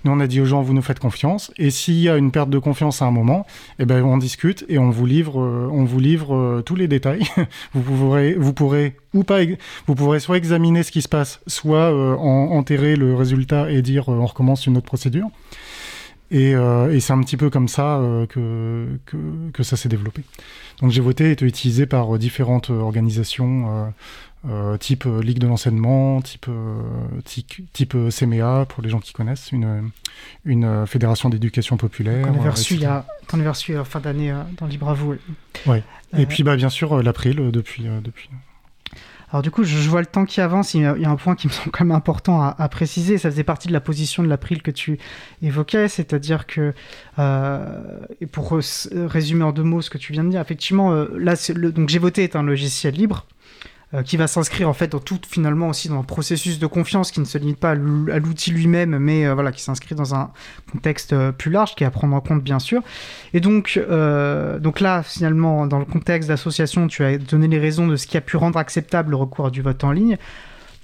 Nous, on a dit aux gens, vous nous faites confiance. Et s'il y a une perte de confiance à un moment, eh ben, on discute et on vous livre, euh, on vous livre euh, tous les détails. vous, pourrez, vous pourrez ou pas, vous pourrez soit examiner ce qui se passe, soit euh, enterrer le résultat et dire on recommence une autre procédure. Et, et c'est un petit peu comme ça que, que, ça s'est développé. Donc j'ai voté été utilisé par différentes organisations type euh, Ligue de l'enseignement, type, euh, type, type CMEA, pour les gens qui connaissent, une, une fédération d'éducation populaire. Qu'on avait reçu, il y a, reçu fin d'année dans Libre à vous. Ouais. Et puis bah, bien sûr l'April depuis, depuis. Alors du coup, je, vois le temps qui avance. Il y, a, un point qui me semble quand même important à, préciser. Ça faisait partie de la position de l'April que tu évoquais, c'est-à-dire que, et pour résumer en deux mots ce que tu viens de dire, effectivement, là, le, donc j'ai voté est un logiciel libre. Euh, qui va s'inscrire en fait dans tout finalement aussi dans un processus de confiance qui ne se limite pas à l'outil lui-même, mais euh, voilà qui s'inscrit dans un contexte euh, plus large qui est à prendre en compte bien sûr. Et donc donc là finalement dans le contexte d'association, tu as donné les raisons de ce qui a pu rendre acceptable le recours du vote en ligne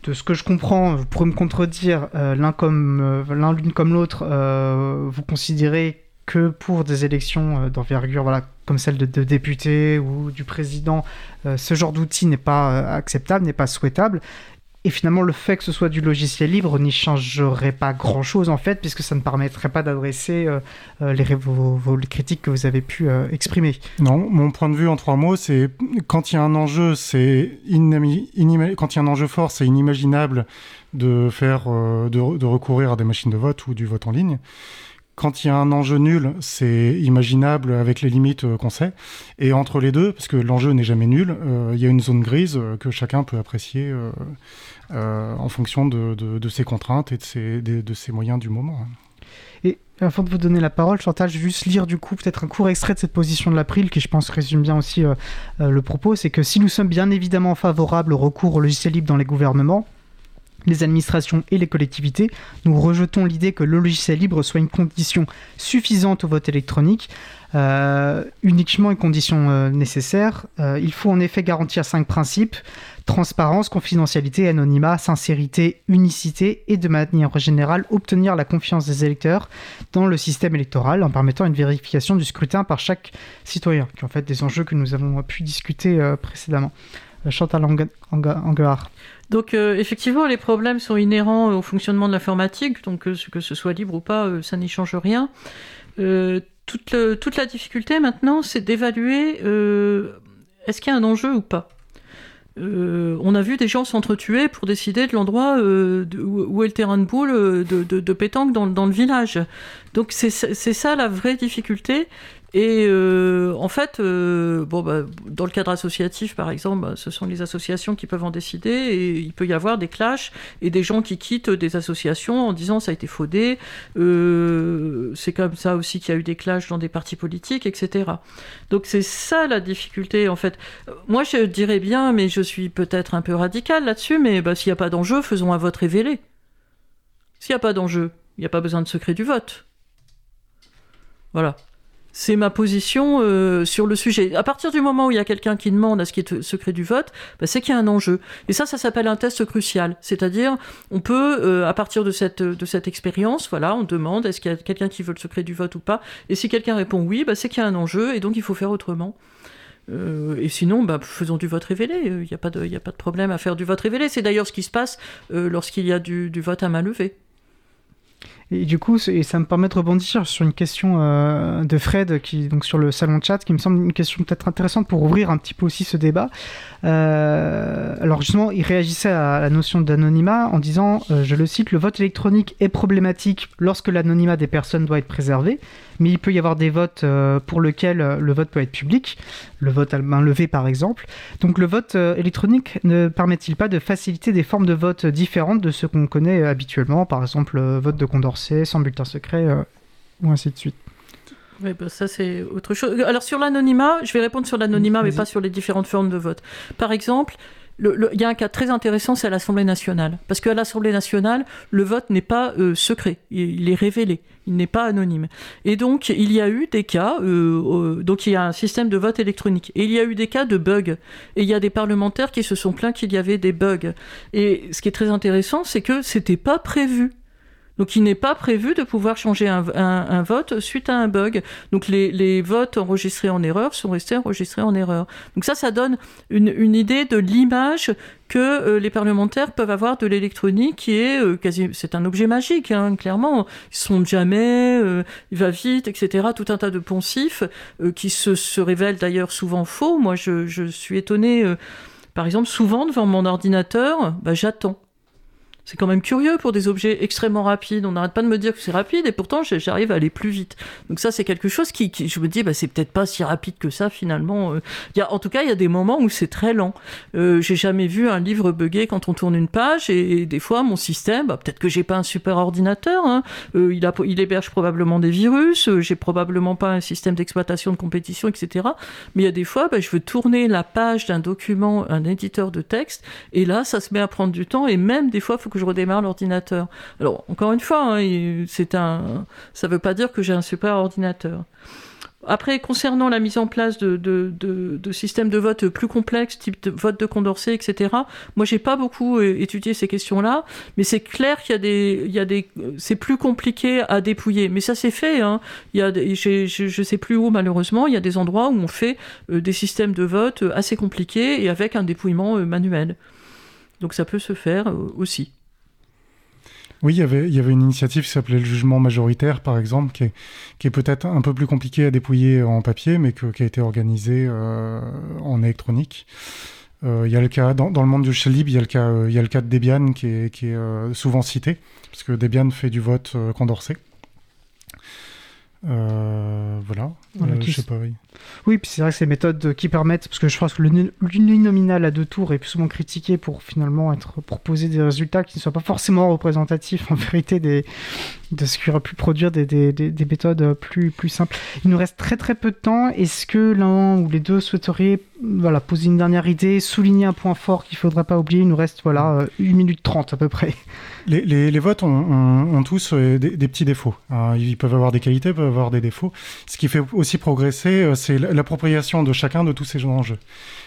de ce que je comprends, vous pourrez me contredire, l'un comme l'un l'une comme l'autre, vous considérez que pour des élections d'envergure, voilà, comme celle de, députés ou du président, euh, ce genre d'outil n'est pas euh, acceptable, n'est pas souhaitable. Et finalement, le fait que ce soit du logiciel libre n'y changerait pas grand-chose en fait, puisque ça ne permettrait pas d'adresser euh, les, critiques que vous avez pu exprimer. Non, mon point de vue en trois mots, c'est quand il y a un enjeu, c'est fort, c'est inimaginable de faire, de, de recourir à des machines de vote ou du vote en ligne quand il y a un enjeu nul, c'est imaginable avec les limites euh, qu'on sait. Et entre les deux, parce que l'enjeu n'est jamais nul, euh, il y a une zone grise euh, que chacun peut apprécier en fonction de, ses contraintes et de ses, moyens du moment. Et avant de vous donner la parole, Chantal, je vais juste lire du coup peut-être un court extrait de cette position de l'April qui je pense résume bien aussi le propos. C'est que si nous sommes bien évidemment favorables au recours au logiciel libre dans les gouvernements, les administrations et les collectivités, nous rejetons l'idée que le logiciel libre soit une condition suffisante au vote électronique, euh, uniquement une condition euh, nécessaire. Euh, il faut en effet garantir cinq principes transparence, confidentialité, anonymat, sincérité, unicité et de manière générale obtenir la confiance des électeurs dans le système électoral en permettant une vérification du scrutin par chaque citoyen, qui est en fait des enjeux que nous avons pu discuter précédemment. Chantal Anguard. Donc euh, effectivement, les problèmes sont inhérents au fonctionnement de l'informatique, donc euh, que ce soit libre ou pas, euh, ça n'y change rien. Toute, la difficulté maintenant, c'est d'évaluer est-ce qu'il y a un enjeu ou pas. on a vu des gens s'entretuer pour décider de l'endroit où, est le terrain de boule de, de, pétanque dans, le village. Donc c'est ça la vraie difficulté. Et euh, en fait, euh, bon, bah, dans le cadre associatif, par exemple, bah, ce sont les associations qui peuvent en décider et il peut y avoir des clashs et des gens qui quittent des associations en disant ça a été faudé. Euh, c'est comme ça aussi qu'il y a eu des clashs dans des partis politiques, etc. Donc c'est ça la difficulté, en fait. Moi, je dirais bien, mais je suis peut-être un peu radical là-dessus, mais bah, s'il n'y a pas d'enjeu, faisons un vote révélé. S'il n'y a pas d'enjeu, il n'y a pas besoin de secret du vote. Voilà. C'est ma position euh, sur le sujet. À partir du moment où il y a quelqu'un qui demande à ce qui est secret du vote, bah, c'est qu'il y a un enjeu. Et ça, ça s'appelle un test crucial. C'est-à-dire, on peut, euh, à partir de cette, de cette expérience, voilà, on demande est-ce qu'il y a quelqu'un qui veut le secret du vote ou pas. Et si quelqu'un répond oui, bah, c'est qu'il y a un enjeu et donc il faut faire autrement. Euh, et sinon, bah, faisons du vote révélé. Il n'y a, pas de, a pas de problème à faire du vote révélé. C'est d'ailleurs ce qui se passe lorsqu'il y a du, du vote à main levée. Et du coup, et ça me permet de rebondir sur une question euh, de Fred, qui, donc sur le salon de chat, qui me semble une question peut-être intéressante pour ouvrir un petit peu aussi ce débat. Euh, alors justement, il réagissait à la notion d'anonymat en disant, euh, je le cite, le vote électronique est problématique lorsque l'anonymat des personnes doit être préservé, mais il peut y avoir des votes euh, pour lesquels le vote peut être public, le vote à main levée par exemple. Donc le vote électronique ne permet-il pas de faciliter des formes de vote différentes de ce qu'on connaît habituellement, par exemple le vote de Condorcet sans bulletin secret, ou ainsi de suite oui, bah ça c'est autre chose. Alors sur l'anonymat, je vais répondre sur l'anonymat, mais pas sur les différentes formes de vote. Par exemple, il y a un cas très intéressant, c'est à l'Assemblée nationale. Parce qu'à l'Assemblée nationale, le vote n'est pas euh, secret, il, est révélé, il n'est pas anonyme. Et donc, il y a eu des cas, euh, donc il y a un système de vote électronique. Et il y a eu des cas de bugs. Et il y a des parlementaires qui se sont plaints qu'il y avait des bugs. Et ce qui est très intéressant, c'est que c'était pas prévu. Donc il n'est pas prévu de pouvoir changer un, vote suite à un bug. Donc les, votes enregistrés en erreur sont restés enregistrés en erreur. Donc ça, ça donne une, idée de l'image que euh, les parlementaires peuvent avoir de l'électronique qui est euh, quasi c'est un objet magique hein, clairement ils sont jamais euh, il va vite etc tout un tas de poncifs qui se, révèlent d'ailleurs souvent faux moi je, suis étonné par exemple souvent devant mon ordinateur bah, j'attends c'est quand même curieux pour des objets extrêmement rapides. On n'arrête pas de me dire que c'est rapide et pourtant j'arrive à aller plus vite. Donc ça c'est quelque chose qui, je me dis bah c'est peut-être pas si rapide que ça finalement. Euh. Il y a, en tout cas il y a des moments où c'est très lent. Euh, j'ai jamais vu un livre buggé quand on tourne une page et, des fois mon système, bah, peut-être que j'ai pas un super ordinateur, hein. euh, il, a, il héberge probablement des virus, j'ai probablement pas un système d'exploitation de compétition, etc. Mais il y a des fois bah, je veux tourner la page d'un document, un éditeur de texte et là ça se met à prendre du temps et même des fois faut que je redémarre l'ordinateur. Alors, encore une fois, hein, un, ça ne veut pas dire que j'ai un super ordinateur. Après, concernant la mise en place de, systèmes de vote plus complexes, type de vote de Condorcet, etc., moi, j'ai pas beaucoup euh, étudié ces questions-là, mais c'est clair qu'il y a des, des, c'est plus compliqué à dépouiller. Mais ça, c'est fait. Hein. Il y a, je, ne sais plus où, malheureusement, il y a des endroits où on fait euh, des systèmes de vote assez compliqués et avec un dépouillement euh, manuel. Donc ça peut se faire aussi. Oui, il y avait, il y avait une initiative qui s'appelait le jugement majoritaire, par exemple, qui est, qui est peut-être un peu plus compliqué à dépouiller en papier, mais qui a été organisé euh, en électronique. Euh, il y a le cas, dans, le monde du shell il y a le cas, il y a le cas de Debian qui est, qui est souvent cité, parce que Debian fait du vote Condorcet. Euh, voilà, euh, je sais pas, oui. Oui, puis c'est vrai que ces méthodes qui permettent, parce que je pense que l'uninominal à deux tours est plus souvent critiqué pour finalement être proposer des résultats qui ne soient pas forcément représentatifs en vérité de ce qui aurait pu produire des, des, des, méthodes plus, plus simples. Il nous reste très très peu de temps. Est-ce que l'un ou les deux souhaiteriez voilà, poser une dernière idée, souligner un point fort qu'il ne faudra pas oublier? Il nous reste voilà, 1 minute 30 à peu près. Les, les, votes ont, ont, tous euh, des, petits défauts. Ils peuvent avoir des qualités, peuvent avoir des défauts. Ce qui fait aussi progresser, euh, c'est l'appropriation de chacun de tous ces enjeux.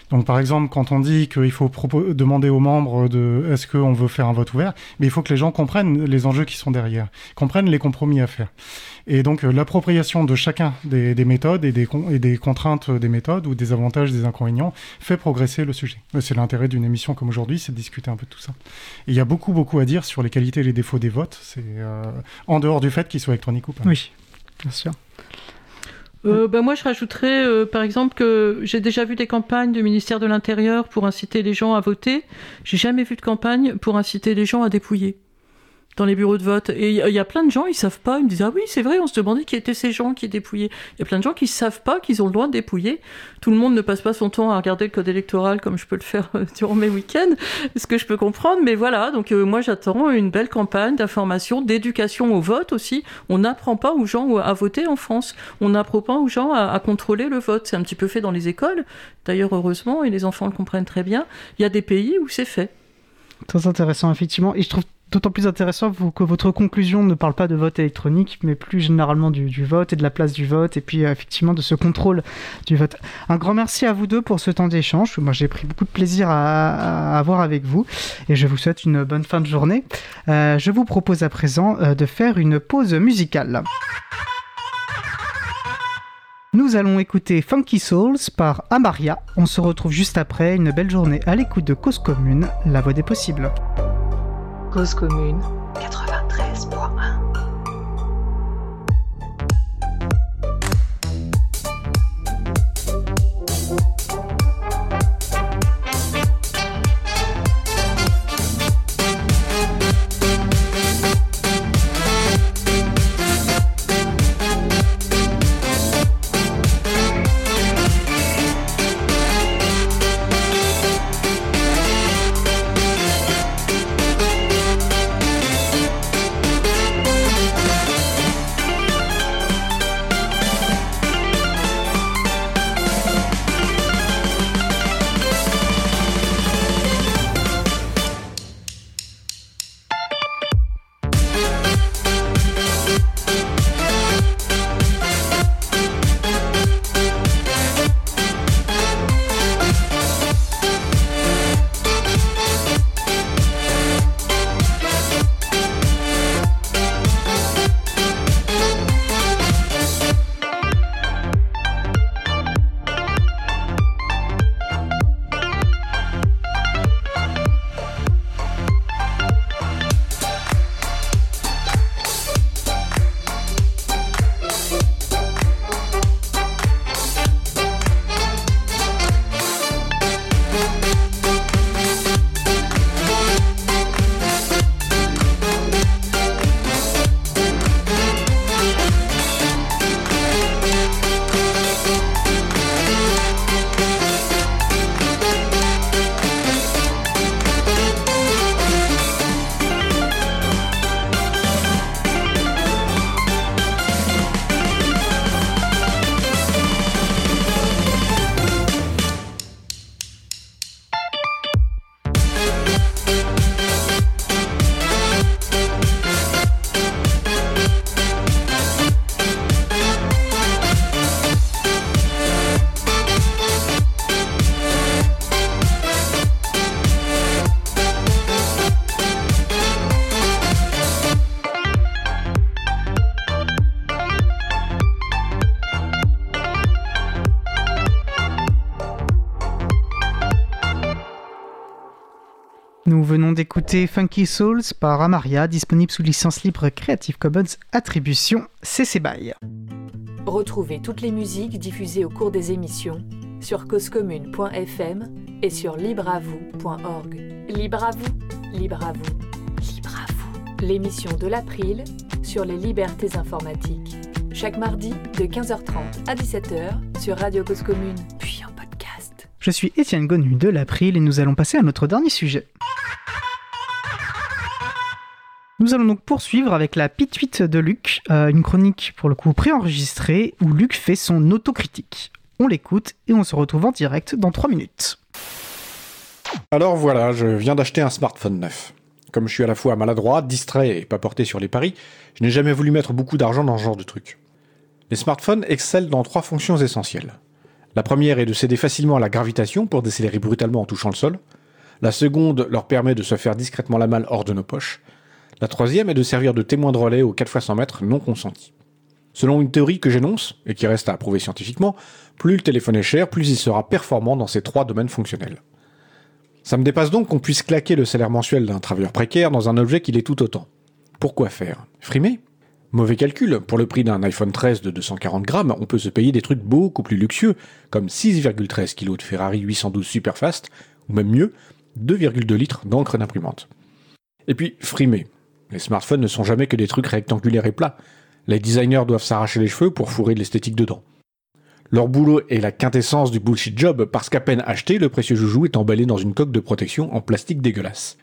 Donc par exemple, quand on dit qu'il faut demander aux membres de est-ce qu'on veut faire un vote ouvert, mais il faut que les gens comprennent les enjeux qui sont derrière, comprennent les compromis à faire. Et donc euh, l'appropriation de chacun des, méthodes et des, contraintes des méthodes ou des avantages, des inconvénients fait progresser le sujet. C'est l'intérêt d'une émission comme aujourd'hui, c'est de discuter un peu de tout ça. Il y a beaucoup beaucoup à dire sur les qualités et les défauts des votes, c'est euh, en dehors du fait qu'ils soient électroniques ou pas. Oui, bien sûr. Ben moi, je rajouterais, par exemple, que j'ai déjà vu des campagnes du ministère de l'Intérieur pour inciter les gens à voter. J'ai jamais vu de campagne pour inciter les gens à dépouiller dans les bureaux de vote. Et il y, a plein de gens, ils savent pas. Ils me disent Ah oui, c'est vrai, on se demandait qui étaient ces gens qui dépouillaient. Il y a plein de gens qui savent pas qu'ils ont le droit de dépouiller. Tout le monde ne passe pas son temps à regarder le code électoral comme je peux le faire euh, durant mes week-ends, ce que je peux comprendre. Mais voilà, donc euh, moi j'attends une belle campagne d'information, d'éducation au vote aussi. On n'apprend pas aux gens à voter en France. On n'apprend pas aux gens à, à contrôler le vote. C'est un petit peu fait dans les écoles, d'ailleurs heureusement, et les enfants le comprennent très bien. Il y a des pays où c'est fait. Très intéressant, effectivement. Et je trouve d'autant plus intéressant que votre conclusion ne parle pas de vote électronique, mais plus généralement du, vote et de la place du vote, et puis euh, effectivement de ce contrôle du vote. Un grand merci à vous deux pour ce temps d'échange. Moi, j'ai pris beaucoup de plaisir à, avoir avec vous, et je vous souhaite une bonne fin de journée. Euh, je vous propose à présent euh, de faire une pause musicale. Nous allons écouter Funky Souls par Amaria. On se retrouve juste après une belle journée à l'écoute de Cause Commune, la voix des possibles. Cause commune 93.1 d'écouter Funky Souls par Amaria, disponible sous licence libre Creative Commons Attribution CC BY. Retrouvez toutes les musiques diffusées au cours des émissions sur causecommune.fm et sur libreavoue.org. Libre à vous, libre à vous, libre à vous. L'émission de l'April sur les libertés informatiques. Chaque mardi de 15h30 à 17h sur Radio Cause Commune, puis en podcast. Je suis Étienne Gonu de l'April et nous allons passer à notre dernier sujet. Nous allons donc poursuivre avec la pituite de Luc, euh, une chronique pour le coup préenregistrée où Luc fait son autocritique. On l'écoute et on se retrouve en direct dans 3 minutes. Alors voilà, je viens d'acheter un smartphone neuf. Comme je suis à la fois maladroit, distrait et pas porté sur les paris, je n'ai jamais voulu mettre beaucoup d'argent dans ce genre de truc. Les smartphones excellent dans trois fonctions essentielles. La première est de céder facilement à la gravitation pour décélérer brutalement en touchant le sol. La seconde leur permet de se faire discrètement la malle hors de nos poches. La troisième est de servir de témoin de relais aux 4 x 100 mètres non consentis. Selon une théorie que j'énonce, et qui reste à approuver scientifiquement, plus le téléphone est cher, plus il sera performant dans ces trois domaines fonctionnels. Ça me dépasse donc qu'on puisse claquer le salaire mensuel d'un travailleur précaire dans un objet qui l'est tout autant. Pourquoi faire? Frimer? Mauvais calcul, pour le prix d'un iPhone 13 de 240 grammes, on peut se payer des trucs beaucoup plus luxueux, comme 6,13 kg de Ferrari 812 Superfast, ou même mieux, 2,2 litres d'encre d'imprimante. Et puis, frimé. Les smartphones ne sont jamais que des trucs rectangulaires et plats. Les designers doivent s'arracher les cheveux pour fourrer de l'esthétique dedans. Leur boulot est la quintessence du bullshit job parce qu'à peine acheté, le précieux joujou est emballé dans une coque de protection en plastique dégueulasse.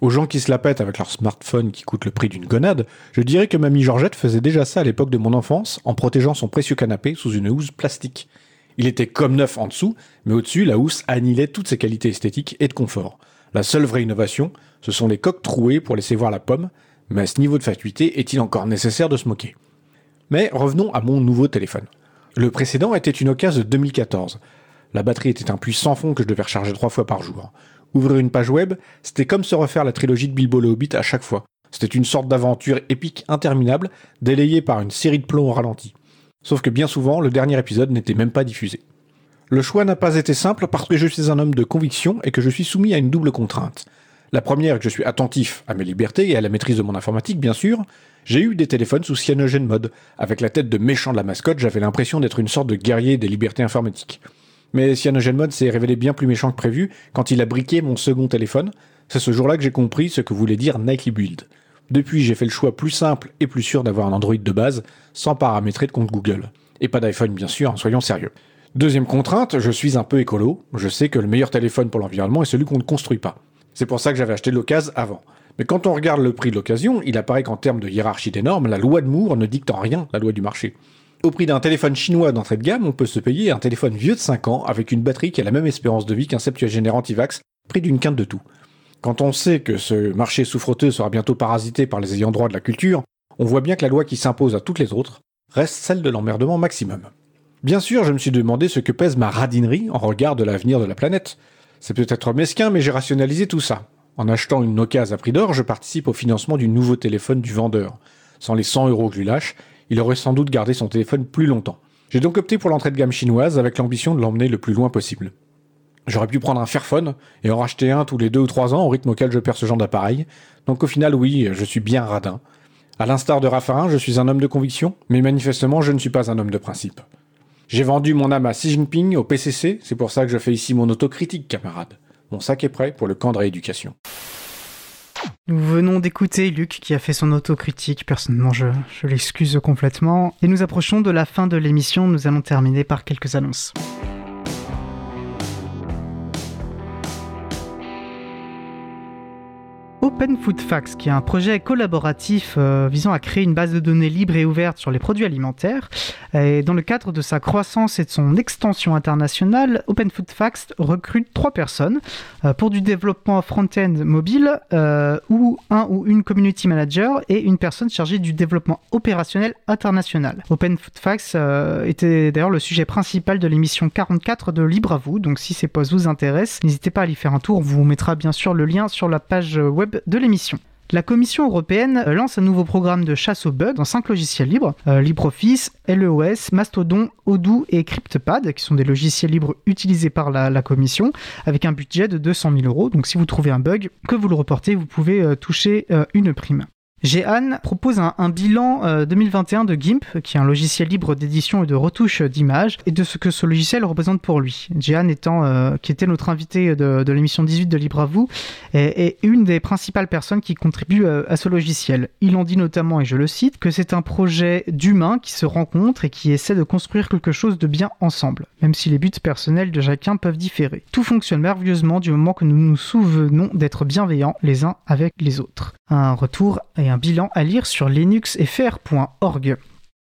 Aux gens qui se la pètent avec leur smartphone qui coûte le prix d'une gonade, je dirais que mamie Georgette faisait déjà ça à l'époque de mon enfance en protégeant son précieux canapé sous une housse plastique. Il était comme neuf en dessous, mais au-dessus, la housse annihilait toutes ses qualités esthétiques et de confort. La seule vraie innovation, ce sont les coques trouées pour laisser voir la pomme, mais à ce niveau de fatuité, est-il encore nécessaire de se moquer? Mais revenons à mon nouveau téléphone. Le précédent était une occasion de 2014. La batterie était un puits sans fond que je devais recharger trois fois par jour. Ouvrir une page web, c'était comme se refaire la trilogie de Bilbo le Hobbit à chaque fois. C'était une sorte d'aventure épique interminable, délayée par une série de plombs au ralenti. Sauf que bien souvent, le dernier épisode n'était même pas diffusé. Le choix n'a pas été simple parce que je suis un homme de conviction et que je suis soumis à une double contrainte. La première que je suis attentif à mes libertés et à la maîtrise de mon informatique, bien sûr. J'ai eu des téléphones sous cyanogen mode. Avec la tête de méchant de la mascotte, j'avais l'impression d'être une sorte de guerrier des libertés informatiques. Mais Cyanogen Mode s'est révélé bien plus méchant que prévu quand il a briqué mon second téléphone. C'est ce jour-là que j'ai compris ce que voulait dire Nightly Build. Depuis, j'ai fait le choix plus simple et plus sûr d'avoir un Android de base, sans paramétrer de compte Google. Et pas d'iPhone, bien sûr, hein, soyons sérieux. Deuxième contrainte, je suis un peu écolo. Je sais que le meilleur téléphone pour l'environnement est celui qu'on ne construit pas. C'est pour ça que j'avais acheté l'occasion avant. Mais quand on regarde le prix de l'occasion, il apparaît qu'en termes de hiérarchie des normes, la loi de Moore ne dicte en rien la loi du marché. Au prix d'un téléphone chinois d'entrée de gamme, on peut se payer un téléphone vieux de 5 ans avec une batterie qui a la même espérance de vie qu'un septuagénaire anti-vax, prix d'une quinte de tout. Quand on sait que ce marché souffreteux sera bientôt parasité par les ayants droit de la culture, on voit bien que la loi qui s'impose à toutes les autres reste celle de l'emmerdement maximum. Bien sûr, je me suis demandé ce que pèse ma radinerie en regard de l'avenir de la planète. C'est peut-être mesquin, mais j'ai rationalisé tout ça. En achetant une occasion à prix d'or, je participe au financement du nouveau téléphone du vendeur. Sans les 100 euros que je lui lâche, il aurait sans doute gardé son téléphone plus longtemps. J'ai donc opté pour l'entrée de gamme chinoise avec l'ambition de l'emmener le plus loin possible. J'aurais pu prendre un Fairphone et en racheter un tous les deux ou trois ans au rythme auquel je perds ce genre d'appareil. Donc au final, oui, je suis bien radin. À l'instar de Raffarin, je suis un homme de conviction, mais manifestement, je ne suis pas un homme de principe. J'ai vendu mon âme à Xi Jinping au PCC, c'est pour ça que je fais ici mon autocritique, camarade. Mon sac est prêt pour le camp de rééducation. Nous venons d'écouter Luc qui a fait son autocritique. Personnellement, je, je l'excuse complètement. Et nous approchons de la fin de l'émission. Nous allons terminer par quelques annonces. Open Food Facts, qui est un projet collaboratif euh, visant à créer une base de données libre et ouverte sur les produits alimentaires. Et dans le cadre de sa croissance et de son extension internationale, Open Food Facts recrute trois personnes euh, pour du développement front-end mobile, euh, ou un ou une community manager et une personne chargée du développement opérationnel international. Open Food Facts était d'ailleurs le sujet principal de l'émission 44 de Libre à vous, donc si ces postes vous intéressent, n'hésitez pas à y faire un tour. On vous mettra bien sûr le lien sur la page web de l'émission. La Commission européenne lance un nouveau programme de chasse aux bugs dans 5 logiciels libres euh, LibreOffice, LEOS, Mastodon, Odoo et CryptPad, qui sont des logiciels libres utilisés par la, Commission, avec un budget de 200 000 euros. Donc si vous trouvez un bug, que vous le reportez, vous pouvez euh, toucher euh, une prime. Jehan propose un, bilan 2021 euh, de GIMP, qui est un logiciel libre d'édition et de retouche d'images, et de ce que ce logiciel représente pour lui. Jehan étant, euh, qui était notre invité de, l'émission 18 de Libre à vous, est, une des principales personnes qui contribuent euh, à, ce logiciel. Il en dit notamment, et je le cite, que c'est un projet d'humains qui se rencontrent et qui essaient de construire quelque chose de bien ensemble, même si les buts personnels de chacun peuvent différer. Tout fonctionne merveilleusement du moment que nous nous souvenons d'être bienveillants les uns avec les autres. Un retour et un bilan à lire sur linuxfr.org.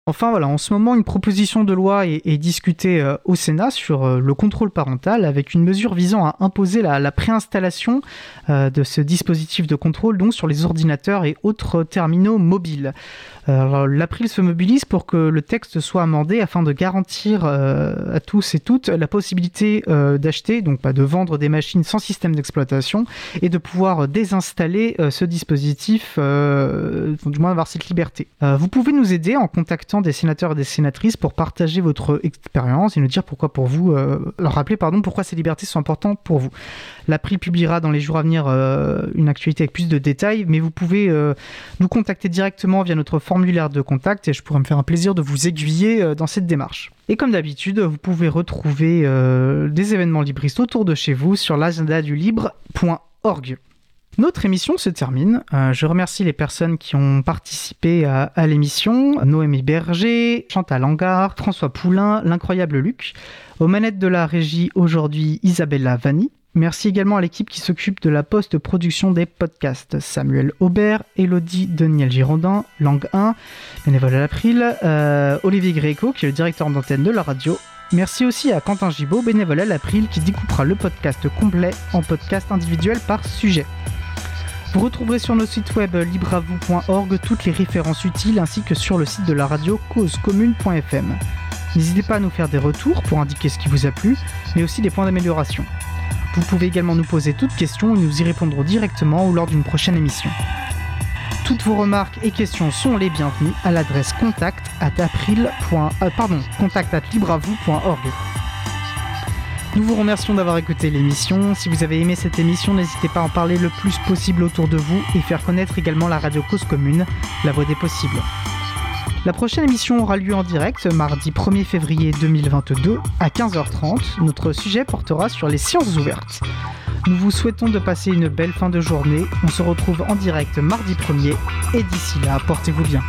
Enfin voilà, en ce moment, une proposition de loi est, discutée euh, au Sénat sur euh, le contrôle parental avec une mesure visant à imposer la, préinstallation euh, de ce dispositif de contrôle donc sur les ordinateurs et autres terminaux mobiles. L'April se mobilise pour que le texte soit amendé afin de garantir à tous et toutes la possibilité d'acheter, donc pas de vendre des machines sans système d'exploitation et de pouvoir désinstaller ce dispositif, du moins avoir cette liberté. vous pouvez nous aider en contactant des sénateurs et des sénatrices pour partager votre expérience et nous dire pourquoi pour vous, euh, leur rappeler pardon, pourquoi ces libertés sont importantes pour vous. L'April publiera dans les jours à venir euh, une actualité avec plus de détails, mais vous pouvez euh, nous contacter directement via notre formulaire de contact et je pourrais me faire un plaisir de vous aiguiller dans cette démarche. Et comme d'habitude, vous pouvez retrouver des événements libristes autour de chez vous sur l'agenda du libre.org. Notre émission se termine. Euh, je remercie les personnes qui ont participé à, l'émission. Noémie Berger, Chantal Angard, François Poulain, l'incroyable Luc. Aux manettes de la régie aujourd'hui, Isabella Vanni. Merci également à l'équipe qui s'occupe de la post-production des podcasts. Samuel Aubert, Elodie Daniel Girondin, Langue 1, bénévole à l'April, euh, Olivier Gréco qui est le directeur d'antenne de la radio. Merci aussi à Quentin Gibaud, bénévole à l'April, qui découpera le podcast complet en podcast individuel par sujet. Vous retrouverez sur nos sites web libravou.org toutes les références utiles ainsi que sur le site de la radio causecommune.fm. N'hésitez pas à nous faire des retours pour indiquer ce qui vous a plu, mais aussi des points d'amélioration. Vous pouvez également nous poser toutes questions et nous y répondrons directement ou lors d'une prochaine émission. Toutes vos remarques et questions sont les bienvenues à l'adresse contact at. Euh, contact at libravou.org. Nous vous remercions d'avoir écouté l'émission. Si vous avez aimé cette émission, n'hésitez pas à en parler le plus possible autour de vous et faire connaître également la radio Cause Commune, la voix des possibles. La prochaine émission aura lieu en direct mardi 1er février 2022 à 15h30. Notre sujet portera sur les sciences ouvertes. Nous vous souhaitons de passer une belle fin de journée. On se retrouve en direct mardi 1er et d'ici là, portez-vous bien.